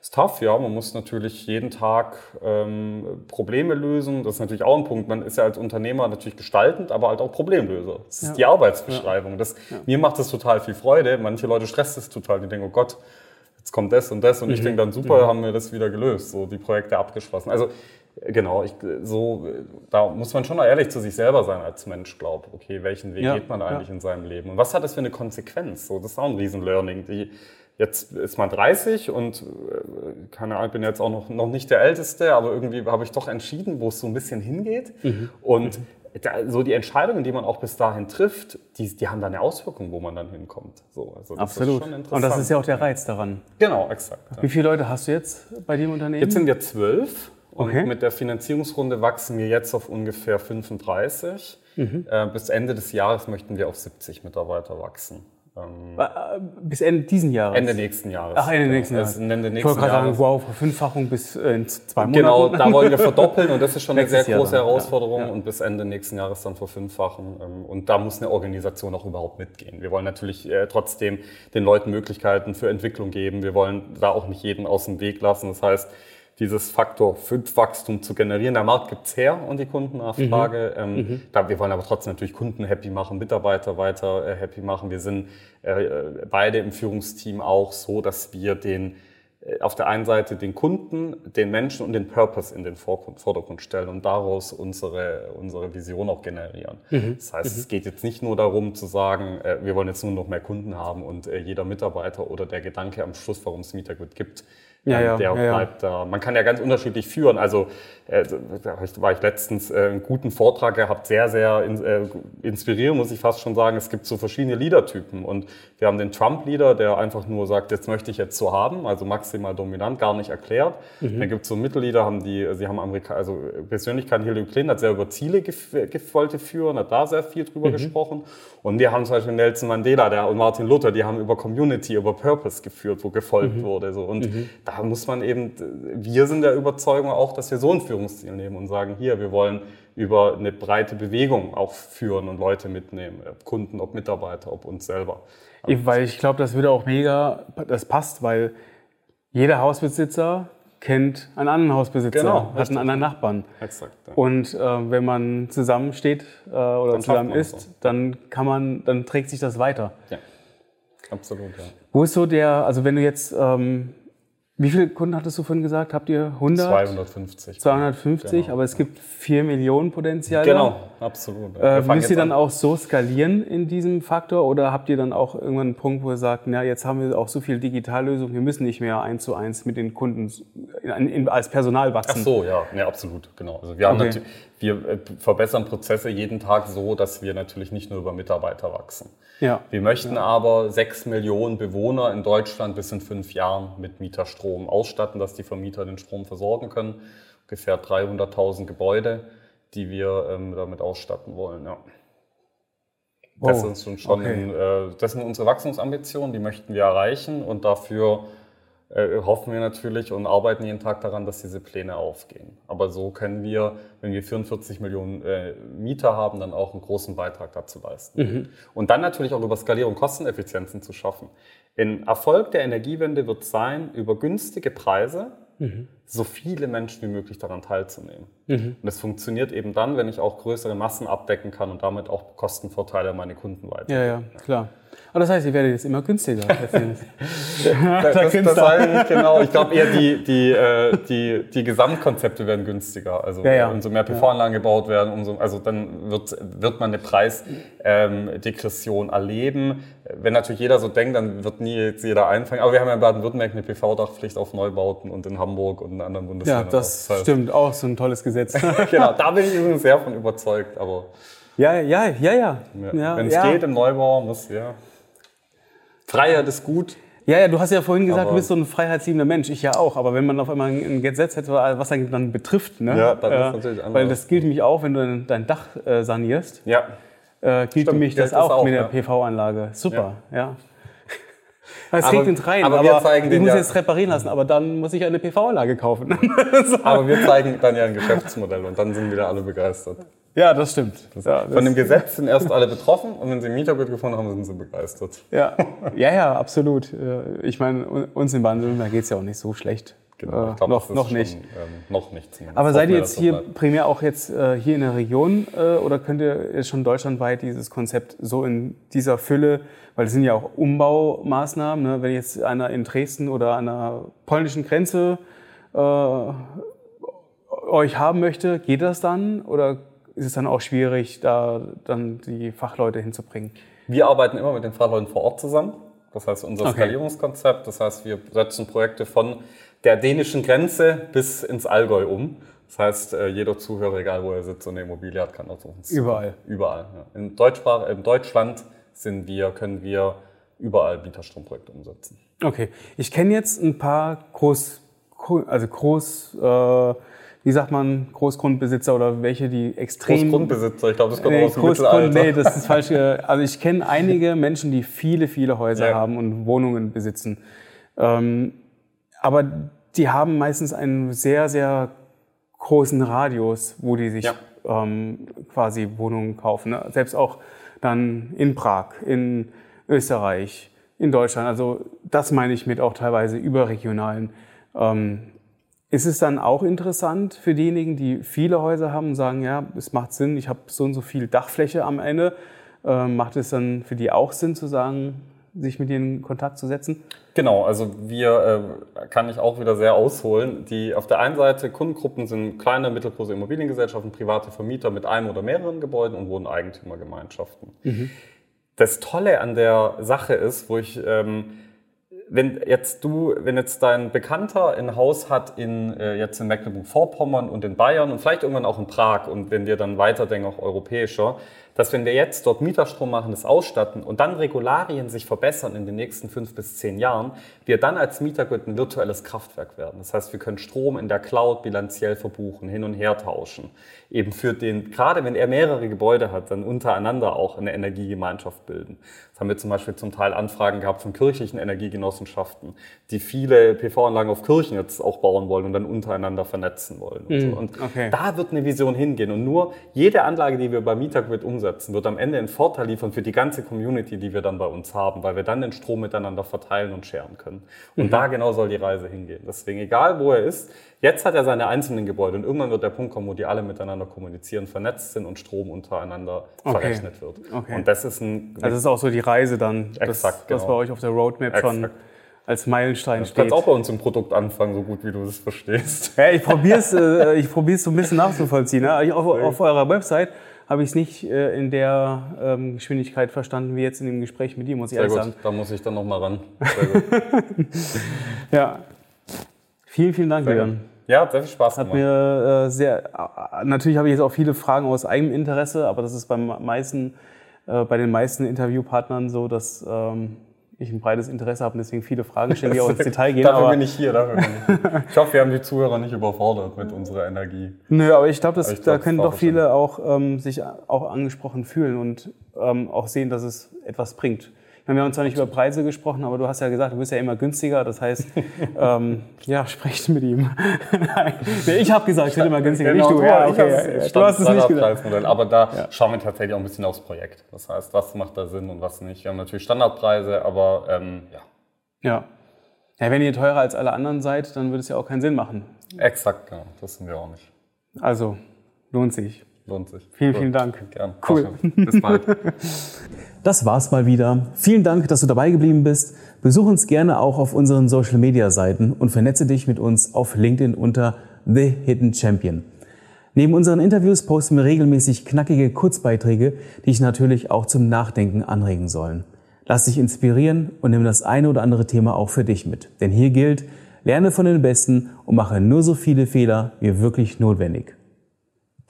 Ist tough, ja. Man muss natürlich jeden Tag ähm, Probleme lösen. Das ist natürlich auch ein Punkt. Man ist ja als Unternehmer natürlich gestaltend, aber halt auch Problemlöser. Das ist Ja. die Arbeitsbeschreibung. Das, Mir macht das total viel Freude. Manche Leute stresst es total. Die denken, oh Gott, jetzt kommt das und das. Und ich denke dann, super, haben wir das wieder gelöst. So die Projekte abgeschlossen. Also äh, genau, ich, so, äh, da muss man schon mal ehrlich zu sich selber sein als Mensch, glaube Okay, welchen Weg Ja, geht man eigentlich ja. in seinem Leben? Und was hat das für eine Konsequenz? So, das ist auch ein Riesen-Learning. Die, Jetzt ist man 30 und äh, keine Ahnung, ich bin jetzt auch noch, noch nicht der Älteste, aber irgendwie habe ich doch entschieden, wo es so ein bisschen hingeht. Und da, so die Entscheidungen, die man auch bis dahin trifft, die, die haben dann eine Auswirkung, wo man dann hinkommt. So, also das Absolut. Ist schon Und das interessant. ist ja auch der Reiz daran. Genau, exakt. Ja. Wie viele Leute hast du jetzt bei im Unternehmen? Jetzt sind wir zwölf und Okay. mit der Finanzierungsrunde wachsen wir jetzt auf ungefähr 35. Mhm. Äh, bis Ende des Jahres möchten wir auf 70 Mitarbeiter wachsen. Ähm, Äh, Bis Ende diesen Jahres. Ende nächsten Jahres. Ach, Ende Genau. nächsten Jahres. Ende ich nächsten wollte gerade sagen, wow, Verfünffachung bis äh, in zwei Monaten. Genau, da wollen wir verdoppeln und das ist schon eine sehr Jahr große dann, ja. Herausforderung Ja. und bis Ende nächsten Jahres dann verfünffachen. Ähm, Und da muss eine Organisation auch überhaupt mitgehen. Wir wollen natürlich äh, trotzdem den Leuten Möglichkeiten für Entwicklung geben. Wir wollen da auch nicht jeden aus dem Weg lassen. Das heißt, dieses Faktor 5 Wachstum zu generieren. Der Markt gibt's her und die Kundennachfrage. Ähm, Da, wir wollen aber trotzdem natürlich Kunden happy machen, Mitarbeiter weiter äh, happy machen. Wir sind äh, beide im Führungsteam auch so, dass wir den äh, auf der einen Seite den Kunden, den Menschen und den Purpose in den Vordergrund stellen und daraus unsere, unsere Vision auch generieren. Das heißt, es geht jetzt nicht nur darum zu sagen, äh, wir wollen jetzt nur noch mehr Kunden haben und äh, jeder Mitarbeiter oder der Gedanke am Schluss, warum es Mietergrid gibt, Ja, Ähm, ja, der ja, bleibt da. Man kann ja ganz unterschiedlich führen. Also äh, da war ich letztens äh, einen guten Vortrag gehabt, sehr, sehr in, äh, inspirierend, muss ich fast schon sagen. Es gibt so verschiedene Leadertypen. Und wir haben den Trump-Leader, der einfach nur sagt, jetzt möchte ich jetzt so haben, also maximal dominant, gar nicht erklärt. Dann gibt es so Mittelleader, haben die, sie haben Amerika, also Persönlichkeit, Hillary Clinton hat sehr über Ziele wollte führen, hat da sehr viel drüber gesprochen. Und wir haben zum Beispiel Nelson Mandela der, und Martin Luther, die haben über Community, über Purpose geführt, wo gefolgt wurde. So. Und da muss man eben, wir sind der Überzeugung auch, dass wir so ein Führungsstil nehmen und sagen, hier, wir wollen über eine breite Bewegung auch führen und Leute mitnehmen, ob Kunden, ob Mitarbeiter, ob uns selber. Weil ich glaube, das würde auch mega, das passt, weil jeder Hausbesitzer kennt einen anderen Hausbesitzer, Genau, hat richtig. einen anderen Nachbarn. Exakt. Ja. Und äh, wenn man zusammensteht äh, oder Dann zusammen man's isst, dann kann man, dann trägt sich das weiter. ja. Absolut, ja. Wo ist so der, also wenn du jetzt, ähm, wie viele Kunden hattest du vorhin gesagt? Habt ihr 100? 250. 250, Genau. aber es gibt 4 Millionen Potenzial. Genau, absolut. Äh, müsst ihr dann an. auch so skalieren in diesem Faktor oder habt ihr dann auch irgendwann einen Punkt, wo ihr sagt, na, jetzt haben wir auch so viel Digitallösungen, wir müssen nicht mehr eins zu eins mit den Kunden als Personal Ach wachsen? so, ja, ja, absolut, genau. Also wir, haben Okay. Wir äh, verbessern Prozesse jeden Tag so, dass wir natürlich nicht nur über Mitarbeiter wachsen. Ja. Wir möchten aber sechs Millionen Bewohner in Deutschland bis in fünf Jahren mit Mieterstrom ausstatten, dass die Vermieter den Strom versorgen können. Ungefähr 300.000 Gebäude, die wir ähm, damit ausstatten wollen. Ja. Das, Wow. ist uns schon, Okay. ein, äh, das sind unsere Wachstumsambitionen, die möchten wir erreichen und dafür hoffen wir natürlich und arbeiten jeden Tag daran, dass diese Pläne aufgehen. Aber so können wir, wenn wir 44 Millionen äh, Mieter haben, dann auch einen großen Beitrag dazu leisten. Und dann natürlich auch über Skalierung Kosteneffizienzen zu schaffen. Ein Erfolg der Energiewende wird sein, über günstige Preise so viele Menschen wie möglich daran teilzunehmen. Und das funktioniert eben dann, wenn ich auch größere Massen abdecken kann und damit auch Kostenvorteile an meine Kunden weiter. Ja, ja, klar. Aber das heißt, ihr werdet jetzt immer günstiger. Das, das, das ich nicht genau. Ich glaube eher, die, die, äh, die, die Gesamtkonzepte werden günstiger. Also Ja, ja. umso mehr PV-Anlagen gebaut werden, umso, also dann wird, wird man eine Preisdegression erleben. Wenn natürlich jeder so denkt, dann wird nie jetzt jeder einfangen. Aber wir haben ja in Baden-Württemberg eine PV-Dachpflicht auf Neubauten und in Hamburg und in anderen ja, Bundesländern. das auch. heißt, stimmt, auch so ein tolles Gesetz. Genau, da bin ich übrigens sehr von überzeugt. Aber ja, ja, ja, ja. ja, wenn es ja. geht im Neubau, muss ja. Freiheit ist gut. Ja, ja, du hast ja vorhin gesagt, Aber- du bist so ein freiheitsliebender Mensch. Ich ja auch. Aber wenn man auf einmal ein Gesetz hätte, was einen dann betrifft, ne? Ja, dann ist äh, natürlich anders. Weil das gilt nämlich auch, wenn du dein- Dach äh, sanierst, Ja, äh, gilt Stimmt, nämlich das auch, auch, mit der ja. PV-Anlage. Super, ja. Es Aber- regnet rein, aber aber, wir zeigen ich den muss ja- jetzt reparieren lassen, aber dann muss ich eine PV-Anlage kaufen. aber wir zeigen dann ja ein Geschäftsmodell und dann sind wieder alle begeistert. ja, das stimmt. ja, Von dem das, Gesetz sind erst alle betroffen und wenn sie ein Mieterbild gefunden haben, sind sie begeistert. ja, ja, ja, absolut. Äh, Ich meine, uns in Baden-Württemberg geht es ja auch nicht so schlecht. Äh, Genau, ich glaub, noch noch schon, nicht. Ähm, noch nicht zumindest. Aber seid ihr jetzt hier bleibt. primär auch jetzt äh, hier in der Region äh, oder könnt ihr jetzt schon deutschlandweit dieses Konzept so in dieser Fülle, weil es sind ja auch Umbaumaßnahmen, ne? wenn jetzt einer in Dresden oder an der polnischen Grenze äh, euch haben möchte, geht das dann oder ist es dann auch schwierig, da dann die Fachleute hinzubringen? Wir arbeiten immer mit den Fachleuten vor Ort zusammen. Das heißt, unser Okay. Skalierungskonzept, das heißt, wir setzen Projekte von der dänischen Grenze bis ins Allgäu um. Das heißt, äh, jeder Zuhörer, egal wo er sitzt und eine Immobilie hat, kann auch so Überall. Überall. Ja. In, Deutschsprach, in Deutschland sind wir, können wir überall Mieterstromprojekte umsetzen. Okay, ich kenne jetzt ein paar Groß, also Groß, äh, wie sagt man, Großgrundbesitzer oder welche, die extrem Großgrundbesitzer, ich glaube, das kommt Nee, aus dem Mittelalter. nee, das ist falsch. äh, Also ich kenne einige Menschen, die viele, viele Häuser Ja. haben und Wohnungen besitzen. Ähm, aber die haben meistens einen sehr, sehr großen Radius, wo die sich Ja. ähm, quasi Wohnungen kaufen. Ne? Selbst auch dann in Prag, in Österreich, in Deutschland. Also das meine ich mit auch teilweise überregionalen. Ähm, ist es dann auch interessant für diejenigen, die viele Häuser haben und sagen, ja, es macht Sinn, ich habe so und so viel Dachfläche am Ende, äh, macht es dann für die auch Sinn zu sagen, sich mit ihnen in Kontakt zu setzen? Genau, also wir, äh, kann ich auch wieder sehr ausholen. Die auf der einen Seite Kundengruppen sind kleine, mittelgroße Immobiliengesellschaften, private Vermieter mit einem oder mehreren Gebäuden und Wohneigentümergemeinschaften. Das Tolle an der Sache ist, wo ich ähm, wenn jetzt du, wenn jetzt dein Bekannter ein Haus hat in äh, jetzt in Mecklenburg-Vorpommern und in Bayern und vielleicht irgendwann auch in Prag und wenn wir dann weiterdenken auch europäischer, dass wenn wir jetzt dort Mieterstrom machen, das ausstatten und dann Regularien sich verbessern in den nächsten fünf bis zehn Jahren, wir dann als Mietergrid ein virtuelles Kraftwerk werden. Das heißt, wir können Strom in der Cloud bilanziell verbuchen, hin und her tauschen. Eben für den, gerade wenn er mehrere Gebäude hat, dann untereinander auch eine Energiegemeinschaft bilden. Haben wir zum Beispiel zum Teil Anfragen gehabt von kirchlichen Energiegenossenschaften, die viele PV-Anlagen auf Kirchen jetzt auch bauen wollen und dann untereinander vernetzen wollen. Und, Mhm, so. und okay. da wird eine Vision hingehen. Und nur jede Anlage, die wir bei Mietergrid umsetzen, wird am Ende einen Vorteil liefern für die ganze Community, die wir dann bei uns haben, weil wir dann den Strom miteinander verteilen und scheren können. Und Mhm. da genau soll die Reise hingehen. Deswegen, egal wo er ist, jetzt hat er seine einzelnen Gebäude und irgendwann wird der Punkt kommen, wo die alle miteinander kommunizieren, vernetzt sind und Strom untereinander Okay. verrechnet wird. Okay. Und das ist ein Also das ist auch so die Reise dann, das, Exakt, was genau. bei euch auf der Roadmap schon Exakt. als Meilenstein Du steht. kannst auch bei uns im Produkt anfangen, so gut wie du das verstehst. Ja, ich probiere es äh, ich probier's so ein bisschen nachzuvollziehen. Ne? Auf, auf eurer Website habe ich es nicht äh, in der ähm, Geschwindigkeit verstanden wie jetzt in dem Gespräch mit dir, muss ich Sehr ehrlich gut, sagen. da muss ich dann nochmal ran. Ja. Vielen, vielen Dank, Leon. Ja, hat sehr viel Spaß Hat gemacht. mir äh, sehr, äh, natürlich habe ich jetzt auch viele Fragen aus eigenem Interesse, aber das ist beim meisten, äh, bei den meisten Interviewpartnern so, dass ähm, ich ein breites Interesse habe und deswegen viele Fragen stelle, die auch ins Detail gehen. Dafür bin ich hier, dafür bin ich hier. Ich hoffe, wir haben die Zuhörer nicht überfordert mit unserer Energie. nö, aber ich glaube, ich da glaub, können doch viele auch ähm, sich auch angesprochen fühlen und ähm, auch sehen, dass es etwas bringt. Meine, Wir haben zwar nicht über Preise gesprochen, aber du hast ja gesagt, du bist ja immer günstiger. Das heißt, ähm, ja, sprecht mit ihm. Nein, ich habe gesagt, ich bin immer günstiger, nicht du. Ja, Genau, ich okay, ja, ja. du hast es nicht gesagt. Aber da schauen wir tatsächlich auch ein bisschen aufs Projekt. Das heißt, was macht da Sinn und was nicht. Wir haben natürlich Standardpreise, aber ähm, ja, Ja. ja. Wenn ihr teurer als alle anderen seid, dann würde es ja auch keinen Sinn machen. exakt, genau. Das sind wir auch nicht. Also, lohnt sich. Lohnt sich. Vielen, Gut. vielen Dank. Gern. Cool. Bis bald. Das war's mal wieder. Vielen Dank, dass du dabei geblieben bist. Besuch uns gerne auch auf unseren Social Media Seiten und vernetze dich mit uns auf LinkedIn unter The Hidden Champion. Neben unseren Interviews posten wir regelmäßig knackige Kurzbeiträge, die dich natürlich auch zum Nachdenken anregen sollen. Lass dich inspirieren und nimm das eine oder andere Thema auch für dich mit. Denn hier gilt, lerne von den Besten und mache nur so viele Fehler wie wirklich notwendig.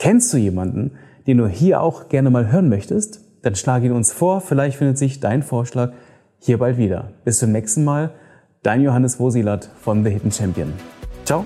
Kennst du jemanden, den du hier auch gerne mal hören möchtest? Dann schlag ihn uns vor, vielleicht findet sich dein Vorschlag hier bald wieder. Bis zum nächsten Mal, dein Johannes Wosilat von The Hidden Champion. Ciao.